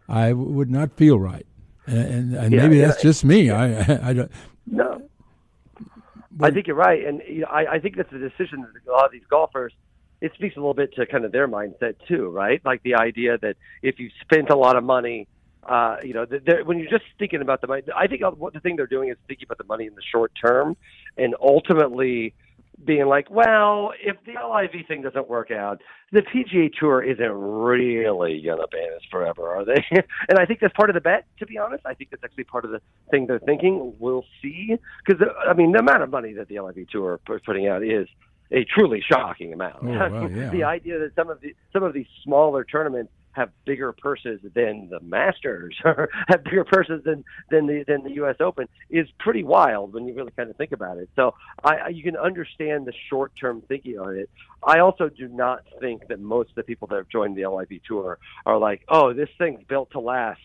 I w- would not feel right, and, and yeah, maybe that's just me. I, I, I don't. No. I think you're right, and you know, I, I think that's a decision that a lot of these golfers it speaks a little bit to kind of their mindset too, right? Like the idea that if you spent a lot of money, uh, you know, when you're just thinking about the money, I think what the thing they're doing is thinking about the money in the short term, and ultimately being like, well, if the LIV thing doesn't work out, the PGA Tour isn't really gonna ban us forever, are they? and I think that's part of the bet. To be honest, I think that's actually part of the thing they're thinking. We'll see, because I mean, the amount of money that the LIV Tour are putting out is a truly shocking amount. Oh, well, yeah. the idea that some of the some of these smaller tournaments have bigger purses than the Masters or have bigger purses than than the than the U.S. Open is pretty wild when you really kind of think about it. So I, you can understand the short term thinking on it. I also do not think that most of the people that have joined the LIV tour are like, oh, this thing's built to last.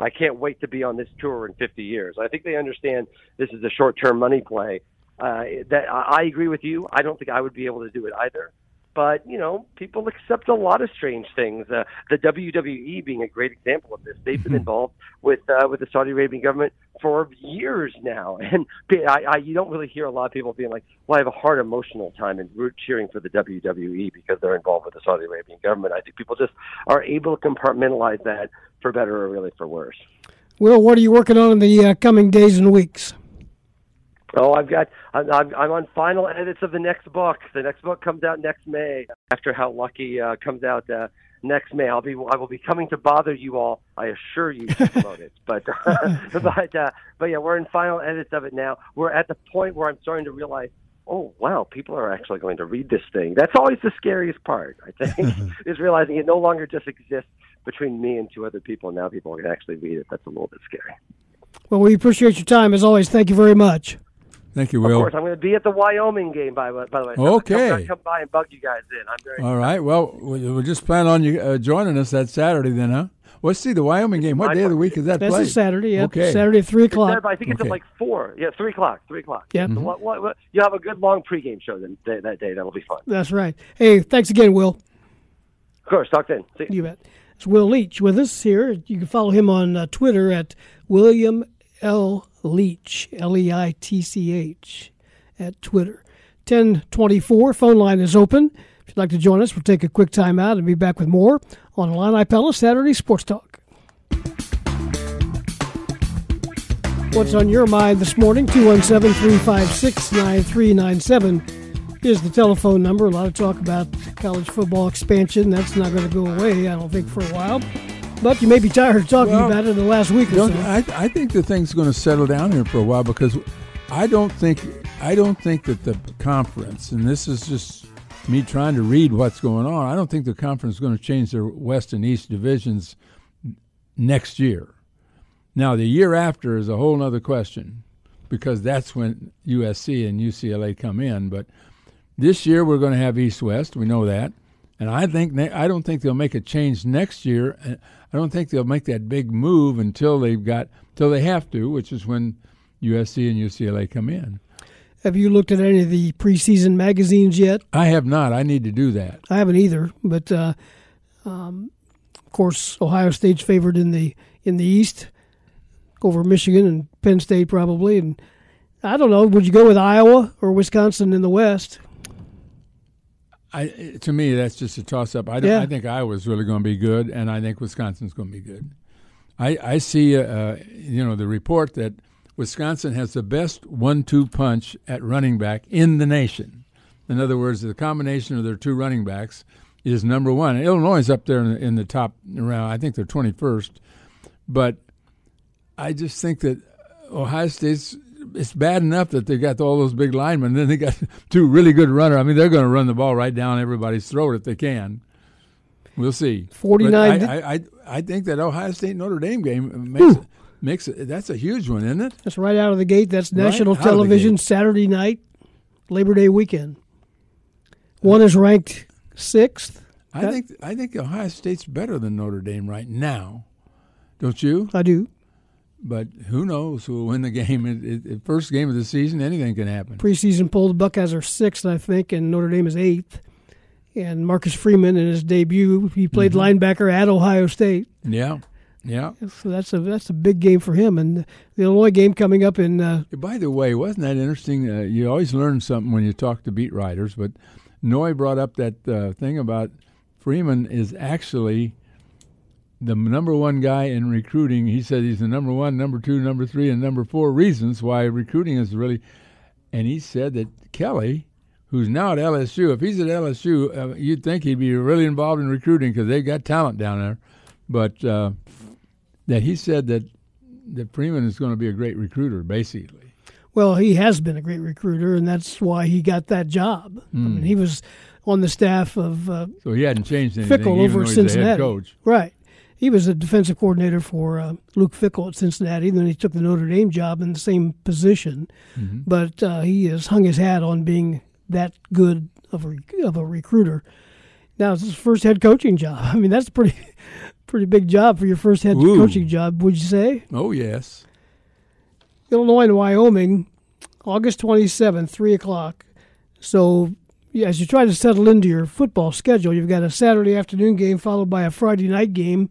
I can't wait to be on this tour in 50 years. I think they understand this is a short term money play. Uh, that I agree with you. I don't think I would be able to do it either but you know people accept a lot of strange things. Uh, the WWE being a great example of this. They've been involved with uh, with the Saudi Arabian government for years now, and I, I, you don't really hear a lot of people being like, "Well, I have a hard emotional time and root cheering for the WWE because they're involved with the Saudi Arabian government." I think people just are able to compartmentalize that for better or really for worse. Will, what are you working on in the uh, coming days and weeks? Oh, I've got. I'm, I'm on final edits of the next book. The next book comes out next May. After How Lucky uh, comes out uh, next May, I'll be. I will be coming to bother you all. I assure you to promote it. But but uh, but yeah, we're in final edits of it now. We're at the point where I'm starting to realize. Oh wow! People are actually going to read this thing. That's always the scariest part. I think is realizing it no longer just exists between me and two other people. Now people can actually read it. That's a little bit scary. Well, we appreciate your time as always. Thank you very much. Thank you, Will. Of course, I'm going to be at the Wyoming game by, by the way. So okay. Come, come by and bug you guys in. I'm very. All right. Well, we'll just plan on you uh, joining us that Saturday then, huh? Let's see the Wyoming game. What day of the week is that That's played? a Saturday. Yep. Okay. Saturday at three o'clock. I think it's Okay. at like four. Yeah, three o'clock. Three o'clock. Yeah. So Mhm. what, what, what, you have a good long pregame show then that, that day. That'll be fun. That's right. Hey, thanks again, Will. Of course. Talk then. See You bet. It's Will Leitch with us here. You can follow him on uh, Twitter at William L. Leitch, L E I T C H, at Twitter. 1024, phone line is open. If you'd like to join us, we'll take a quick time out and be back with more on Illini Pella Saturday Sports Talk. What's on your mind this morning? 217 356 9397 is the telephone number. A lot of talk about college football expansion. That's not going to go away, I don't think, for a while. But you may be tired of talking Well, about it in the last week or so. I, I think the thing's going to settle down here for a while because I don't think I don't think that the conference, and this is just me trying to read what's going on. I don't think the conference is going to change their West and East divisions next year. Now the year after is a whole other question because that's when USC and UCLA come in. But this year we're going to have East West. We know that, and I think I don't think they'll make a change next year. Uh, I don't think they'll make that big move until they've got till they have to, which is when USC and UCLA come in. Have you looked at any of the preseason magazines yet? I have not. I need to do that. I haven't either, but uh, um, of course, Ohio State's favored in the in the East over Michigan and Penn State probably. And I don't know, would you go with Iowa or Wisconsin in the West? I to me that's just a toss up. I Yeah. I think Iowa's really going to be good, and I think Wisconsin's going to be good. I I see uh, you know the report that Wisconsin has the best one-two punch at running back in the nation. In other words, the combination of their two running backs is number one. And Illinois is up there in the, in the top around. I think they're twenty-first, but I just think that Ohio State's it's bad enough that they got all those big linemen. Then they got two really good runners. I mean, they're going to run the ball right down everybody's throat if they can. We'll see. 49 I, I, I, I think that Ohio State Notre Dame game makes it, makes it, that's a huge one, isn't it? That's right out of the gate. That's Right national television. Saturday night, Labor Day weekend. One is ranked sixth. I think I think Ohio State's better than Notre Dame right now. Don't you? I do. But who knows who will win the game? It, it, first game of the season, anything can happen. Preseason poll, the Buckeyes are sixth, I think, and Notre Dame is eighth. And Marcus Freeman, in his debut, he played Mm-hmm. linebacker at Ohio State. Yeah, yeah. So that's a that's a big game for him. And the Illinois game coming up in uh, By the way, wasn't that interesting? Uh, you always learn something when you talk to beat writers. But Noie brought up that uh, thing about Freeman is actually the number one guy in recruiting. He said he's the number one, number two, number three, and number four reasons why recruiting is really. And he said that Kelly, who's now at LSU, if he's at LSU, uh, you'd think he'd be really involved in recruiting because they've got talent down there. But uh, that he said that that Freeman is going to be a great recruiter, basically. well, he has been a great recruiter, and that's why he got that job. I Hmm. mean, he was on the staff of uh, So he hadn't changed anything, Fickell even over at he's Cincinnati. coach. Right. He was a defensive coordinator for uh, Luke Fickell at Cincinnati. Then he took the Notre Dame job in the same position, Mm-hmm. but uh, he has hung his hat on being that good of a, of a recruiter. Now it's his first head coaching job. I mean, that's a pretty pretty big job for your first head Ooh. coaching job, would you say? Oh yes. Illinois and Wyoming, August 27th, 3 o'clock. So, yeah, as you try to settle into your football schedule, you've got a Saturday afternoon game followed by a Friday night game,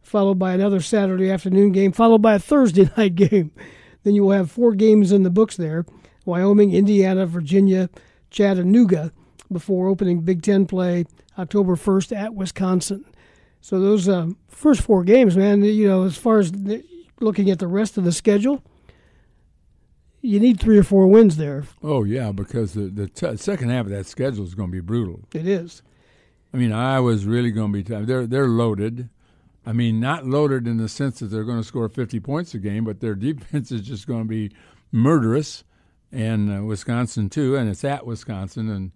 followed by another Saturday afternoon game, followed by a Thursday night game. Then you will have four games in the books there Wyoming, Indiana, Virginia, Chattanooga before opening Big Ten play October 1st at Wisconsin. So, those uh, first four games, man, you know, as far as looking at the rest of the schedule, you need three or four wins there. Oh yeah, because the the t- second half of that schedule is going to be brutal. It is. I mean, Iowa's really going to be tough. They're they're loaded. I mean, not loaded in the sense that they're going to score 50 points a game, but their defense is just going to be murderous, and uh, Wisconsin too, and it's at Wisconsin, and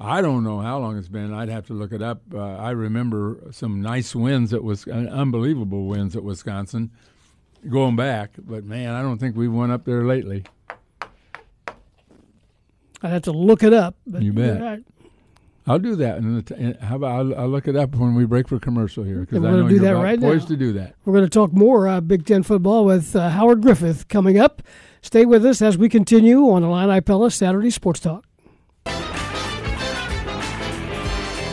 I don't know how long it's been. I'd have to look it up. Uh, I remember some nice wins at was uh, unbelievable wins at Wisconsin, going back, but man, I don't think we've won up there lately. I'd have to look it up. But You bet. right. I'll do that. And the t- and how about I'll, I'll look it up when we break for commercial here because I we're know do you're right poised now. to do that. We're going to talk more uh, Big Ten football with uh, Howard Griffith coming up. Stay with us as we continue on Illini Pella Saturday Sports Talk.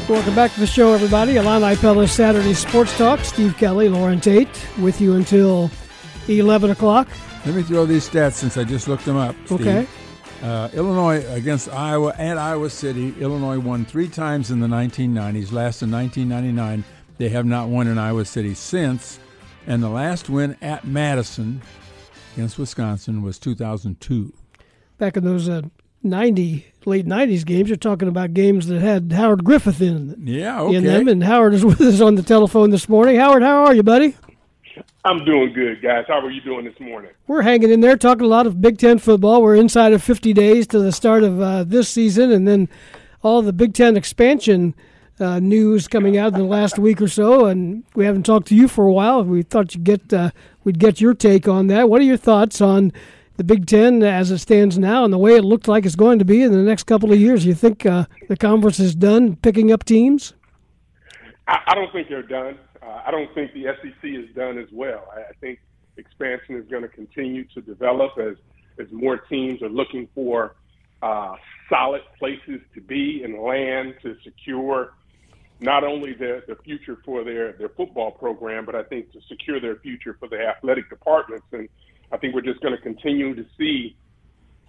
Welcome back to the show, everybody. Illini Pella Saturday Sports Talk. Steve Kelly, Loren Tate, with you until 11 o'clock. Let me throw these stats since I just looked them up. Steve. Okay. Uh, Illinois against Iowa at Iowa City. Illinois won three times in the 1990s. Last in 1999. They have not won in Iowa City since. And the last win at Madison against Wisconsin was 2002. Back in those uh, 90, late 90s games, you're talking about games that had Howard Griffith in, Yeah, in okay. them. And Howard is with us on the telephone this morning. Howard, how are you, buddy? I'm doing good, guys. How are you doing this morning? We're hanging in there, talking a lot of Big Ten football. We're inside of 50 days to the start of uh, this season, and then all the Big Ten expansion uh, news coming out in the last week or so. And we haven't talked to you for a while. We thought you'd get uh, we'd get your take on that. What are your thoughts on the Big Ten as it stands now and the way it looked like it's going to be in the next couple of years? You think uh, the conference is done picking up teams? I, I don't think they're done. Uh, I don't think the SEC is done as well. I, I think expansion is going to continue to develop as as more teams are looking for uh, solid places to be and land to secure not only the, the future for their, their football program, but I think to secure their future for the athletic departments. And I think we're just going to continue to see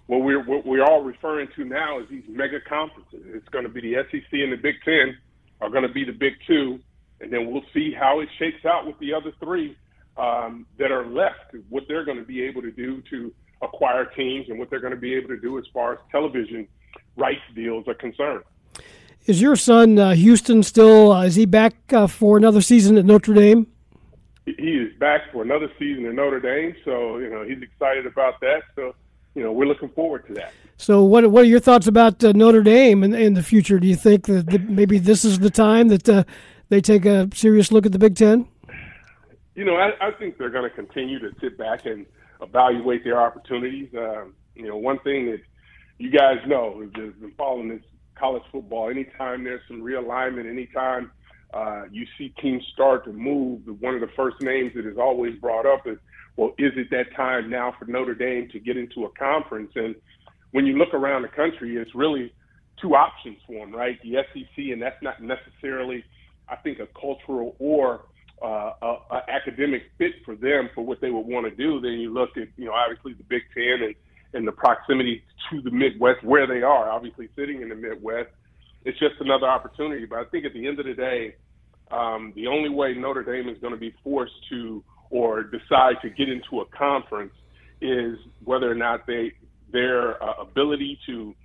what we're what we're all referring to now as these mega conferences. It's going to be the SEC and the Big Ten are going to be the Big Two, and then we'll see how it shakes out with the other three um, that are left. What they're going to be able to do to acquire teams and what they're going to be able to do as far as television rights deals are concerned. Is your son uh, Houston still? Uh, is he back uh, for another season at Notre Dame? He is back for another season at Notre Dame, so you know he's excited about that. So you know we're looking forward to that. So, what what are your thoughts about uh, Notre Dame in, in the future? Do you think that the, maybe this is the time that uh, they take a serious look at the Big Ten? You know, I, I think they're going to continue to sit back and evaluate their opportunities. Um, you know, one thing that you guys know who've just been following this college football, anytime there's some realignment, anytime uh, you see teams start to move, one of the first names that is always brought up is, well, is it that time now for Notre Dame to get into a conference? And when you look around the country, it's really two options for them, right? The SEC, and that's not necessarily, I think, a cultural or uh, a, a academic fit for them for what they would want to do. Then you look at, you know, obviously the Big Ten and, and the proximity to the Midwest where they are, obviously sitting in the Midwest. It's just another opportunity. But I think at the end of the day, um, the only way Notre Dame is going to be forced to or decide to get into a conference is whether or not they their uh, ability to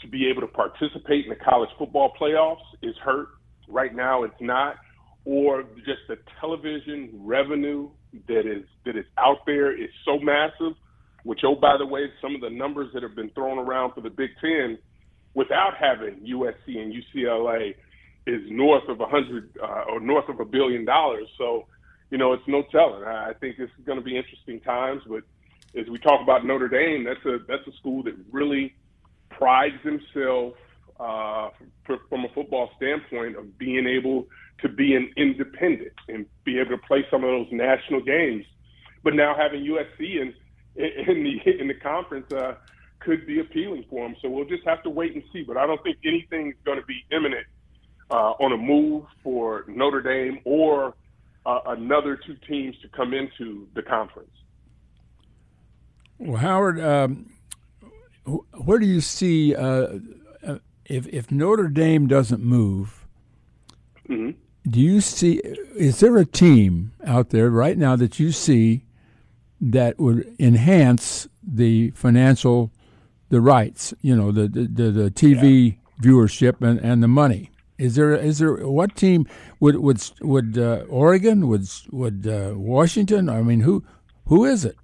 to be able to participate in the college football playoffs is hurt. Right now, it's not, or just the television revenue that is that is out there is so massive. Which, oh, by the way, some of the numbers that have been thrown around for the Big Ten, without having USC and UCLA is north of a hundred uh, or north of a billion dollars. So, you know, it's no telling. I think it's going to be interesting times. But as we talk about Notre Dame, that's a that's a school that really prides themselves uh, from a football standpoint of being able to be an independent and be able to play some of those national games. But now having USC in in the in the conference uh, could be appealing for them. So we'll just have to wait and see. But I don't think anything's going to be imminent uh, on a move for Notre Dame or uh, another two teams to come into the conference. Well, Howard, um, where do you see uh, uh, if if Notre Dame doesn't move? Mm-hmm. Do you see? Is there a team out there right now that you see that would enhance the financial, the rights? You know, the the the, TV yeah. viewership and, and the money. Is there is there what team would would would uh, Oregon would would uh, Washington? I mean, who who is it?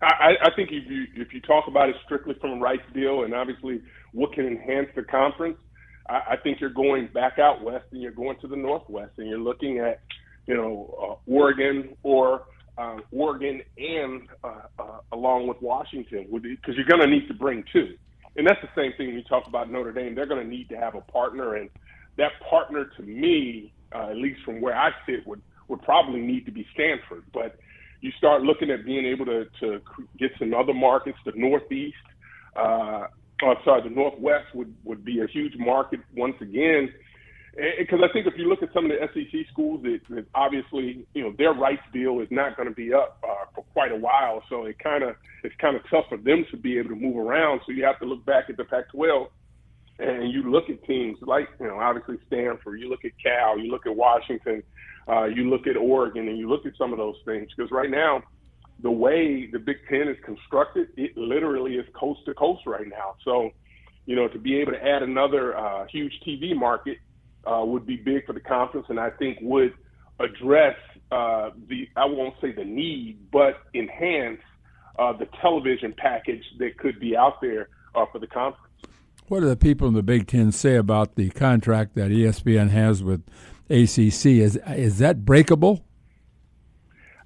I, I think if you if you talk about it strictly from a rights deal, and obviously what can enhance the conference, I, I think you're going back out west and you're going to the northwest, and you're looking at you know uh, Oregon or uh, Oregon and uh, uh, along with Washington, because you're going to need to bring two. And that's the same thing when you talk about Notre Dame. They're going to need to have a partner, and that partner, to me, uh, at least from where I sit, would would probably need to be Stanford. But you start looking at being able to to get some other markets. The Northeast, uh, oh, sorry, the Northwest would would be a huge market once again because I think if you look at some of the SEC schools, it, it obviously you know their rights deal is not going to be up uh, for quite a while, so it kind of it's kind of tough for them to be able to move around. So you have to look back at the Pac-12, and you look at teams like you know obviously Stanford, you look at Cal, you look at Washington, uh, you look at Oregon, and you look at some of those things because right now the way the Big Ten is constructed, it literally is coast to coast right now. So you know to be able to add another uh, huge TV market uh, would be big for the conference, and I think would address uh, the I won't say the need, but enhance uh, the television package that could be out there uh, for the conference. What do the people in the Big Ten say about the contract that ESPN has with ACC? Is is that breakable?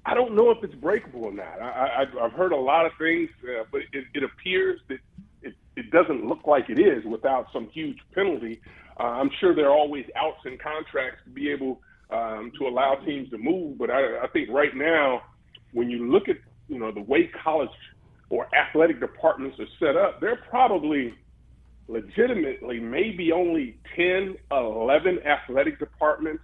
I don't know if it's breakable or not. I, I've heard a lot of things, uh, but it, it appears that it, it doesn't look like it is without some huge penalty. Uh, I'm sure there are always outs in contracts to be able um, to allow teams to move, but I, I think right now, when you look at you know the way college or athletic departments are set up, they're probably legitimately maybe only 10, 11 athletic departments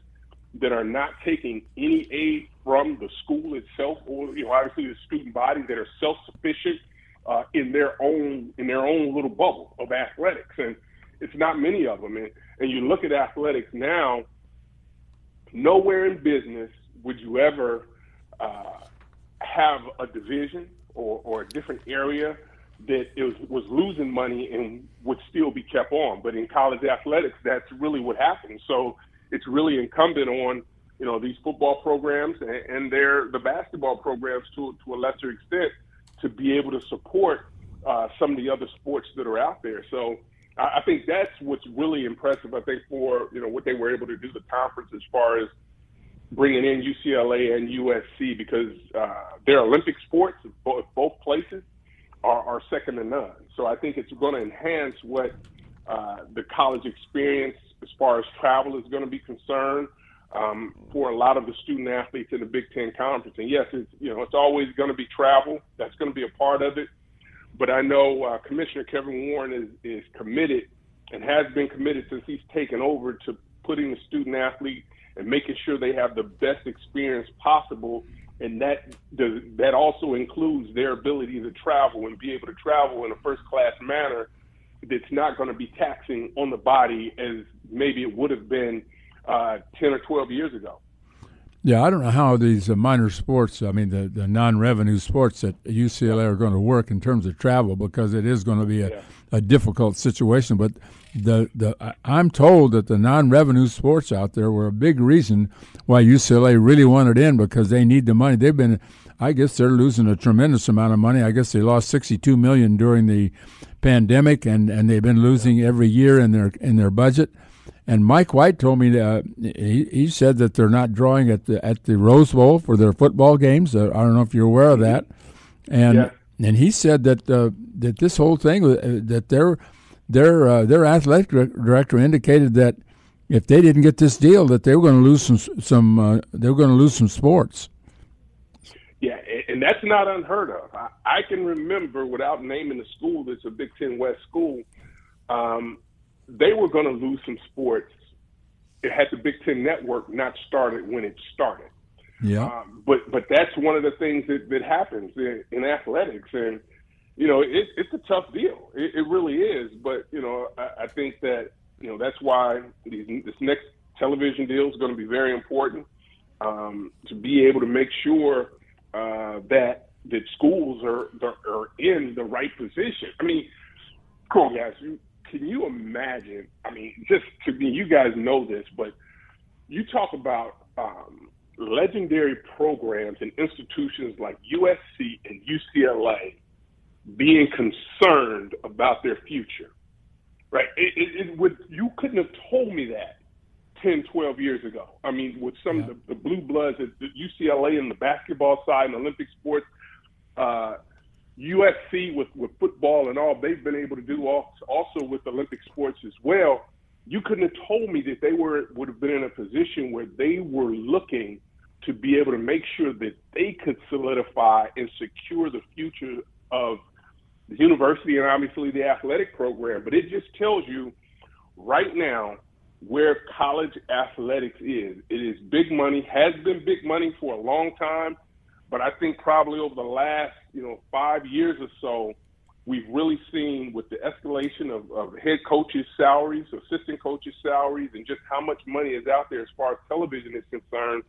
that are not taking any aid from the school itself or you know obviously the student body that are self-sufficient uh, in their own in their own little bubble of athletics and it's not many of them. And, and you look at athletics now, nowhere in business would you ever uh, have a division or, or a different area that it was, was losing money and would still be kept on. But in college athletics, that's really what happens. So it's really incumbent on you know these football programs and, and their the basketball programs to to a lesser extent to be able to support uh, some of the other sports that are out there. So I think that's what's really impressive. I think for you know what they were able to do the conference as far as bringing in UCLA and USC because uh, their Olympic sports, both, both places, are, are second to none. So I think it's going to enhance what uh, the college experience as far as travel is going to be concerned um, for a lot of the student athletes in the Big Ten Conference. And yes, it's you know it's always going to be travel. That's going to be a part of it. But I know uh, Commissioner Kevin Warren is, is committed and has been committed since he's taken over to putting the student athlete and making sure they have the best experience possible. And that does, that also includes their ability to travel and be able to travel in a first class manner that's not going to be taxing on the body as maybe it would have been uh, 10 or 12 years ago. Yeah, I don't know how these uh, minor sports, I mean, the, the non revenue sports at UCLA are going to work in terms of travel because it is going to be a, yeah. a difficult situation. But the, the I'm told that the non revenue sports out there were a big reason why UCLA really wanted in because they need the money. They've been, I guess they're losing a tremendous amount of money. I guess they lost 62 million during the pandemic and, and they've been losing every year in their in their budget. and Mike White told me that he, he said that they're not drawing at the at the Rose Bowl for their football games. Uh, I don't know if you're aware of that. And Yeah. and he said that uh, that this whole thing uh, that their their uh, their athletic director indicated that if they didn't get this deal, that they were going to lose some some uh, they were going to lose some sports. Yeah, and that's not unheard of. I, I can remember, without naming the school, that's a Big Ten West school, um, they were going to lose some sports. It had the Big Ten Network not started when it started. Yeah. Um, but but that's one of the things that, that happens in, in athletics, and you know it, it's a tough deal. It, it really is. But you know I, I think that you know that's why these, this next television deal is going to be very important um, to be able to make sure uh, that that schools are are in the right position. I mean, come on, guys. You, can you imagine? I mean, just to me, you guys know this, but you talk about um, legendary programs and institutions like USC and UCLA being concerned about their future, right? It, it, it would you couldn't have told me that 10, 12 years ago. I mean, with some of the, the blue bloods at UCLA and the basketball side and Olympic sports, uh, USC with, with football and all they've been able to do also, also with Olympic sports as well. You couldn't have told me that they were would have been in a position where they were looking to be able to make sure that they could solidify and secure the future of the university and obviously the athletic program. But it just tells you right now where college athletics is. It is big money, has been big money for a long time, but I think probably over the last, you know, five years or so, we've really seen with the escalation of, of head coaches' salaries, assistant coaches' salaries, and just how much money is out there as far as television is concerned.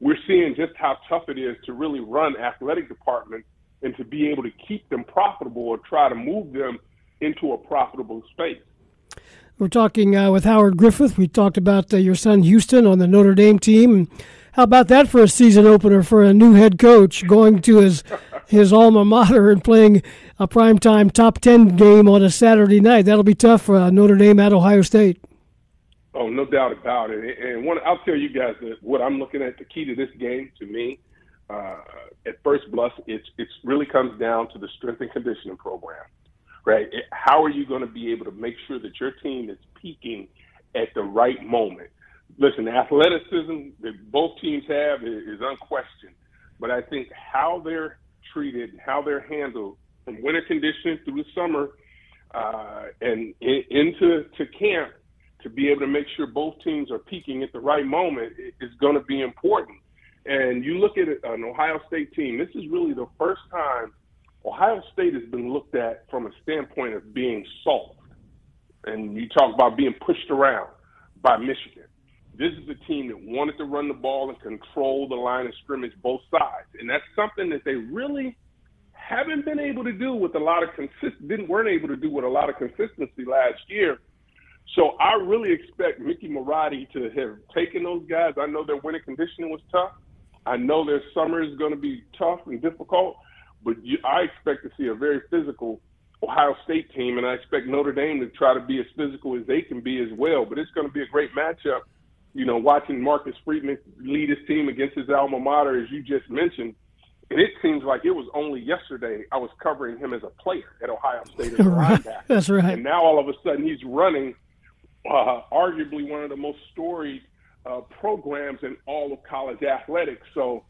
We're seeing just how tough it is to really run athletic departments and to be able to keep them profitable or try to move them into a profitable space. We're talking uh, with Howard Griffith. We talked about uh, your son Houston on the Notre Dame team. How about that for a season opener for a new head coach going to his his alma mater and playing a primetime top ten game on a Saturday night? That'll be tough for uh, Notre Dame at Ohio State. Oh, no doubt about it. And one, I'll tell you guys that what I'm looking at. The key to this game, to me, uh, at first blush, it's it's really comes down to the strength and conditioning program, right? It, how are you going to be able to make sure that your team is peaking at the right moment? Listen, athleticism that both teams have is, is unquestioned, but I think how they're treated, how they're handled from winter conditioning through the summer uh, and in, into to camp to be able to make sure both teams are peaking at the right moment is going to be important. And you look at an Ohio State team, this is really the first time Ohio State has been looked at from a standpoint of being soft. And you talk about being pushed around by Michigan. This is a team that wanted to run the ball and control the line of scrimmage both sides. And that's something that they really haven't been able to do with a lot of consist didn't weren't able to do with a lot of consistency last year. So I really expect Mickey Marotti to have taken those guys. I know their winter conditioning was tough. I know their summer is going to be tough and difficult, but you, I expect to see a very physical Ohio State team, and I expect Notre Dame to try to be as physical as they can be as well. But it's going to be a great matchup. You know, watching Marcus Freeman lead his team against his alma mater, as you just mentioned, and it seems like it was only yesterday I was covering him as a player at Ohio State as a Right. linebacker. That's right. And now all of a sudden he's running uh, arguably one of the most storied uh, programs in all of college athletics. So,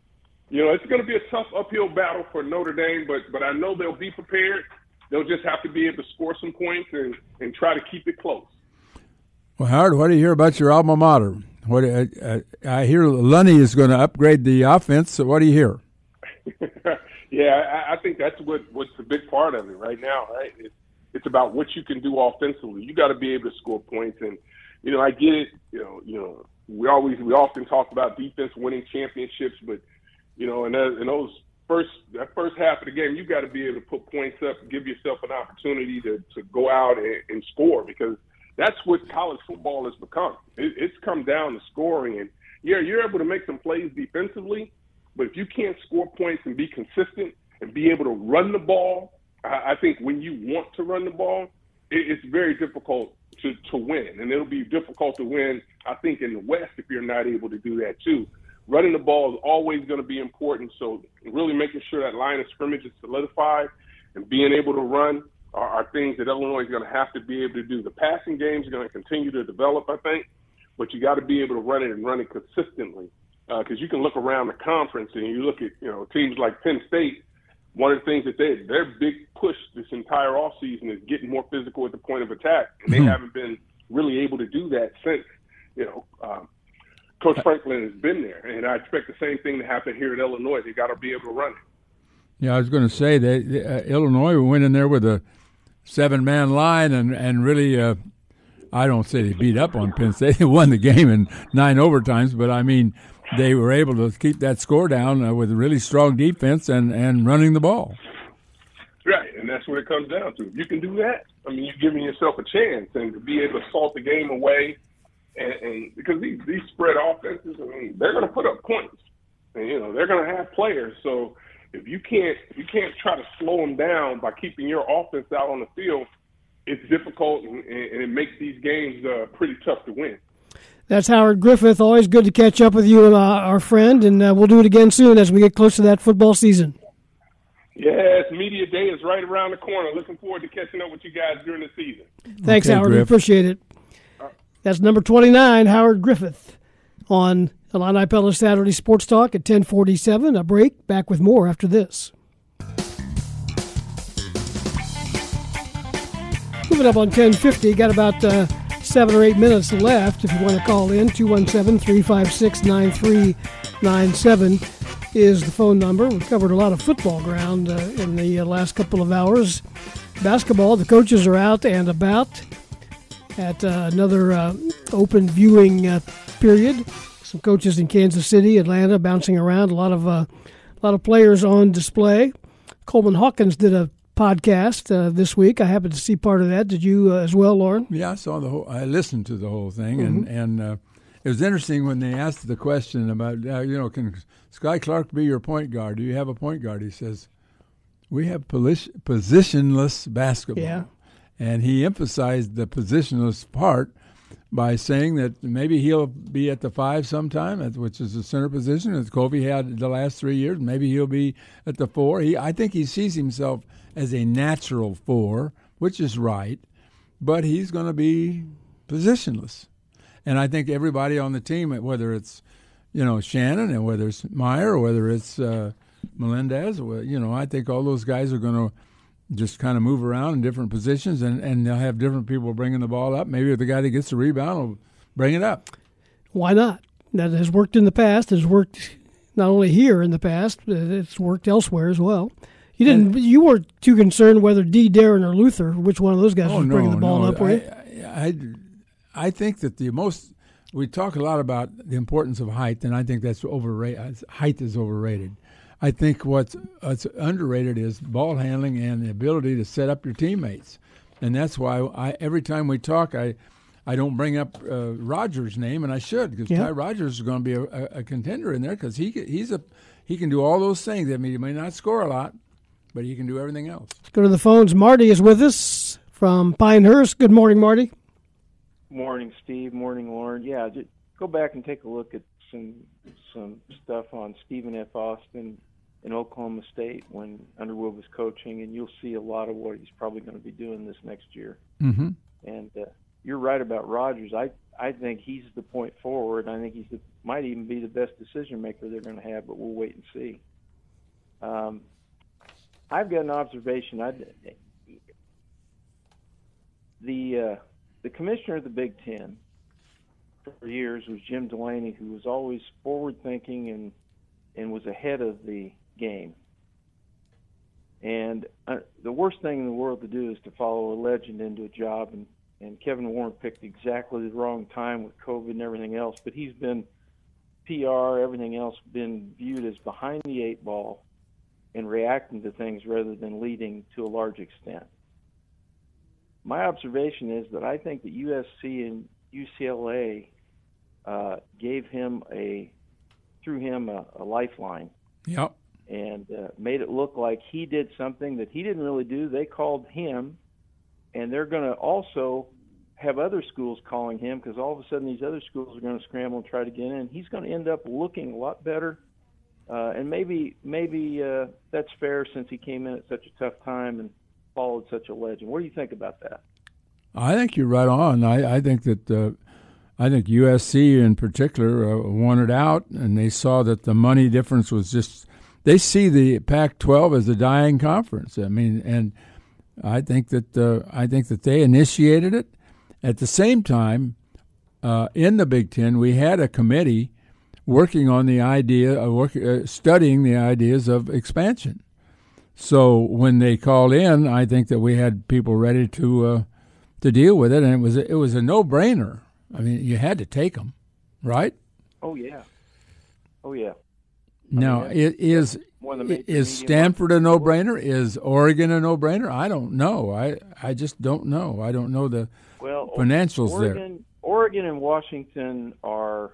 you know, it's going to be a tough uphill battle for Notre Dame, but but I know they'll be prepared. They'll just have to be able to score some points and, and try to keep it close. Well, Howard, what do you hear about your alma mater? What uh, I hear, Lunney is going to upgrade the offense. So what do you hear? yeah, I, I think that's what what's a big part of it right now. Right, it's, it's about what you can do offensively. You got to be able to score points, and you know, I get it. You know, you know, we always we often talk about defense winning championships, but you know, in, those- in those first that first half of the game, you got to be able to put points up, and give yourself an opportunity to to go out and, and score because that's what college football has become. It, it's come down to scoring, and yeah, you're able to make some plays defensively, but if you can't score points and be consistent and be able to run the ball, I, I think when you want to run the ball, it, it, it's very difficult to to win, and it'll be difficult to win. I think in the West if you're not able to do that too. Running the ball is always going to be important. So really making sure that line of scrimmage is solidified and being able to run are, are things that Illinois is going to have to be able to do. The passing game is going to continue to develop, I think, but you got to be able to run it and run it consistently. Because uh, you can look around the conference and you look at you know teams like Penn State. One of the things that they their big push this entire offseason is getting more physical at the point of attack, and they mm-hmm. haven't been really able to do that since you know um, Coach Franklin has been there, and I expect the same thing to happen here at Illinois. They got to be able to run it. Yeah, I was going to say that uh, Illinois went in there with a seven man line and and really. Uh, I don't say they beat up on Penn State. They won the game in nine overtimes, but I mean they were able to keep that score down uh, with a really strong defense and and running the ball. Right, and that's what it comes down to. If you can do that, I mean, you're giving yourself a chance, and to be able to salt the game away, and, and because these these spread offenses, I mean, they're going to put up points, and you know they're going to have players. So if you can't if you can't try to slow them down by keeping your offense out on the field, it's difficult and, and it makes these games uh, pretty tough to win. That's Howard Griffith. Always good to catch up with you and uh, our friend, and uh, we'll do it again soon as we get close to that football season. Yes, media day is right around the corner. Looking forward to catching up with you guys during the season. Thanks, okay, Howard. Griff. We appreciate it. That's number twenty-nine, Howard Griffith, on Illini Pella Saturday Sports Talk at ten forty-seven. A break. Back with more after this. Moving up on 1050, got about uh, seven or eight minutes left. If you want to call in, 217 356 9397 is the phone number. We've covered a lot of football ground uh, in the uh, last couple of hours. Basketball, the coaches are out and about at uh, another uh, open viewing uh, period. Some coaches in Kansas City, Atlanta, bouncing around. A lot of uh, a lot of players on display. Coleman Hawkins did a podcast uh, this week. I happened to see part of that. Did you uh, as well, Loren? Yeah, I saw the whole. I listened to the whole thing, mm-hmm. and and uh, it was interesting when they asked the question about uh, you know can Skyy Clark be your point guard? Do you have a point guard? He says we have positionless basketball. Yeah. And he emphasized the positionless part by saying that maybe he'll be at the five sometime, which is the center position, as Kofi had the last three years. Maybe he'll be at the four. He, I think he sees himself as a natural four, which is right, but he's going to be positionless. And I think everybody on the team, whether it's you know Shannon and whether it's Meyer or whether it's uh, Melendez, you know, I think all those guys are going to just kind of move around in different positions, and, and they'll have different people bringing the ball up. Maybe the guy that gets the rebound will bring it up. Why not? That has worked in the past. Has worked not only here in the past, it's worked elsewhere as well. You didn't. And, you weren't too concerned whether D. Deron or Luther, which one of those guys oh, was bringing the ball no. up. Were you? I, I, I think that the most we talk a lot about the importance of height, and I think that's overrated. Height is overrated. I think what's, what's underrated is ball handling and the ability to set up your teammates, and that's why I every time we talk, I I don't bring up uh, Rodgers' name, and I should because yeah. Ty Rodgers is going to be a, a, contender in there because he he's a he can do all those things. I mean, he may not score a lot, but he can do everything else. Let's go to the phones. Marty is with us from Pinehurst. Good morning, Marty. Morning, Steve. Morning, Loren. Yeah, just go back and take a look at some some stuff on Stephen F. Austin in Oklahoma State when Underwood was coaching, and you'll see a lot of what he's probably going to be doing this next year. Mm-hmm. And uh, you're right about Rodgers. I I think he's the point forward. I think he's the, might even be the best decision maker they're going to have, but we'll wait and see. Um, I've got an observation. I the uh, the commissioner of the Big Ten for years was Jim Delany, who was always forward thinking and and was ahead of the game. And uh, the worst thing in the world to do is to follow a legend into a job. And, and Kevin Warren picked exactly the wrong time with COVID and everything else. But he's been PR, everything else, been viewed as behind the eight ball and reacting to things rather than leading to a large extent. My observation is that I think that USC and UCLA uh, gave him a threw him a, a lifeline. Yep. And uh, made it look like he did something that he didn't really do. They called him and they're going to also have other schools calling him because all of a sudden these other schools are going to scramble and try to get in. He's going to end up looking a lot better, uh, and maybe maybe uh, that's fair since he came in at such a tough time and followed such a legend. What do you think about that? I think you're right on. I, I think that uh, I think USC in particular uh, wanted out, and they saw that the money difference was just. They see the Pac-12 as a dying conference. I mean, and I think that uh, I think that they initiated it. At the same time, uh, in the Big Ten, we had a committee working on the idea of work, uh, studying the ideas of expansion. So when they called in, I think that we had people ready to uh, to deal with it, and it was it was a no brainer. I mean, you had to take them, right? Oh yeah, oh yeah. Now, I mean, it is is Stanford a no brainer? Is Oregon a no brainer? I don't know. I I just don't know. I don't know the well financials Oregon, there. Oregon and Washington are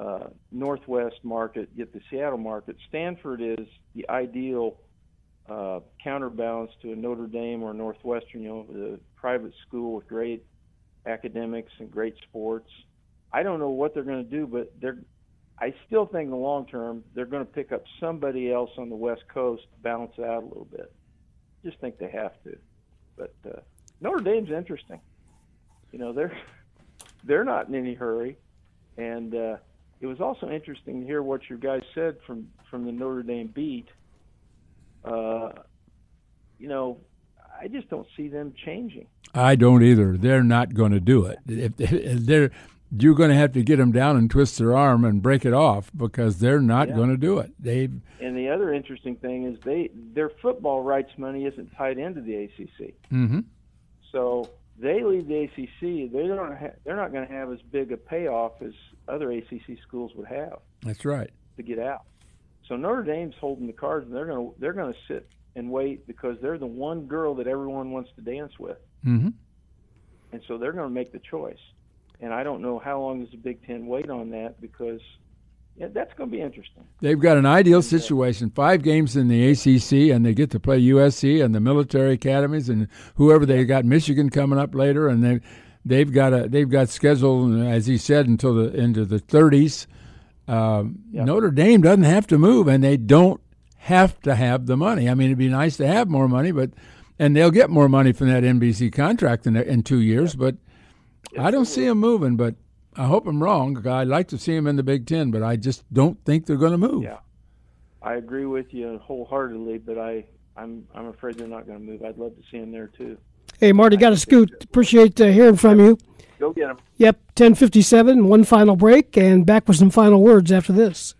uh, Northwest market, yet the Seattle market. Stanford is the ideal uh, counterbalance to a Notre Dame or Northwestern, you know, the private school with great academics and great sports. I don't know what they're going to do, but they're. I still think in the long term they're going to pick up somebody else on the West Coast to balance it out a little bit. Just think they have to. But uh, Notre Dame's interesting. You know, they're they're not in any hurry, and uh, it was also interesting to hear what your guys said from from the Notre Dame beat uh, you know, I just don't see them changing. I don't either. They're not going to do it. If they're, you're going to have to get them down and twist their arm and break it off because they're not Yeah. going to do it. They And the other interesting thing is they their football rights money isn't tied into the ACC. Mm-hmm. So they leave the ACC. They don't. Ha- they're not going to have as big a payoff as other ACC schools would have That's right. to get out. So Notre Dame's holding the cards, and they're going to they're going to sit and wait because they're the one girl that everyone wants to dance with, Mm-hmm. and so they're going to make the choice. And I don't know how long does the Big Ten wait on that because yeah, that's going to be interesting. They've got an ideal situation: five games in the ACC, and they get to play USC and the military academies and whoever they got. Michigan coming up later, and they they've got a they've got scheduled, as he said, until the into the 30s. Um, Notre Dame doesn't have to move, and they don't have to have the money. I mean, it'd be nice to have more money, but and they'll get more money from that NBC contract in in two years. But I don't see them moving. But I hope I'm wrong. I'd like to see them in the Big Ten, but I just don't think they're going to move. Yeah, I agree with you wholeheartedly, but I I'm I'm afraid they're not going to move. I'd love to see them there too. Hey, Marty, got a scoot. Appreciate uh, hearing from you. Go get them. Yep, 1057, one final break, and back with some final words after this.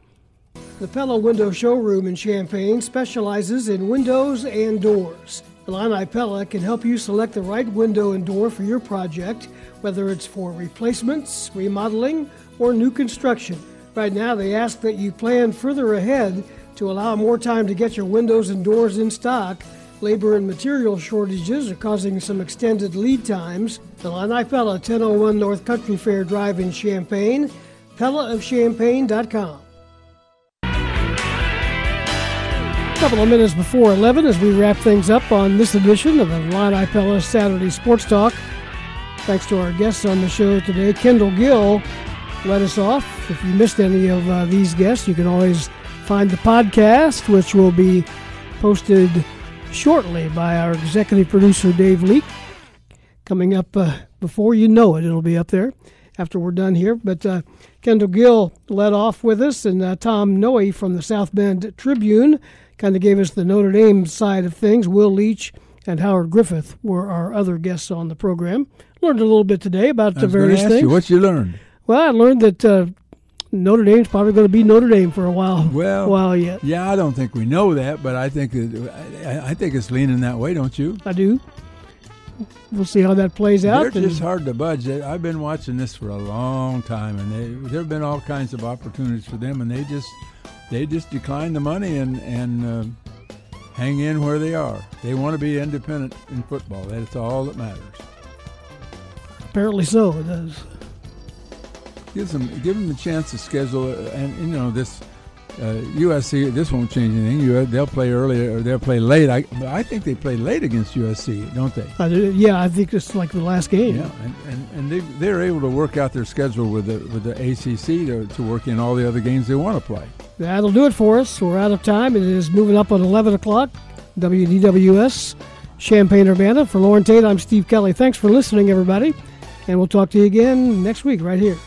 The Pella Window Showroom in Champaign specializes in windows and doors. Illini Pella can help you select the right window and door for your project, whether it's for replacements, remodeling, or new construction. Right now, they ask that you plan further ahead to allow more time to get your windows and doors in stock. Labor and material shortages are causing some extended lead times. Illini Pella, 1001 North Country Fair Drive in Champaign, PellaofChampaign.com. couple of minutes before 11 as we wrap things up on this edition of the Illini Pella Saturday Sports Talk. Thanks to our guests on the show today. Kendall Gill let us off. If you missed any of uh, these guests, you can always find the podcast, which will be posted shortly by our executive producer, Dave Leake. Coming up uh, before you know it, it'll be up there after we're done here. But uh, Kendall Gill led off with us, and uh, Tom Noie from the South Bend Tribune kind of gave us the Notre Dame side of things. Will Leitch and Howard Griffith were our other guests on the program. Learned a little bit today about the various things. You, what you learned? Well, I learned that uh, Notre Dame's probably going to be Notre Dame for a while. Well, while yet. Yeah, I don't think we know that, but I think that, I, I think it's leaning that way, don't you? I do. We'll see how that plays out. They're just hard to budge. I've been watching this for a long time, and they, there have been all kinds of opportunities for them, and they just they just decline the money and and uh, hang in where they are. They want to be independent in football. That's all that matters. Apparently so. It does. Gives them give them a chance to schedule, and you know this. Uh, USC, this won't change anything. they'll play early or they'll play late. I, I think they play late against USC, don't they? Uh, yeah, I think it's like the last game. Yeah, and, and, and they, they're able to work out their schedule with the, with the ACC to, to work in all the other games they want to play. That'll do it for us. We're out of time. It is moving up on 11 o'clock. WDWS, Champaign Urbana. For Loren Tate, I'm Steve Kelly. Thanks for listening, everybody. And we'll talk to you again next week right here.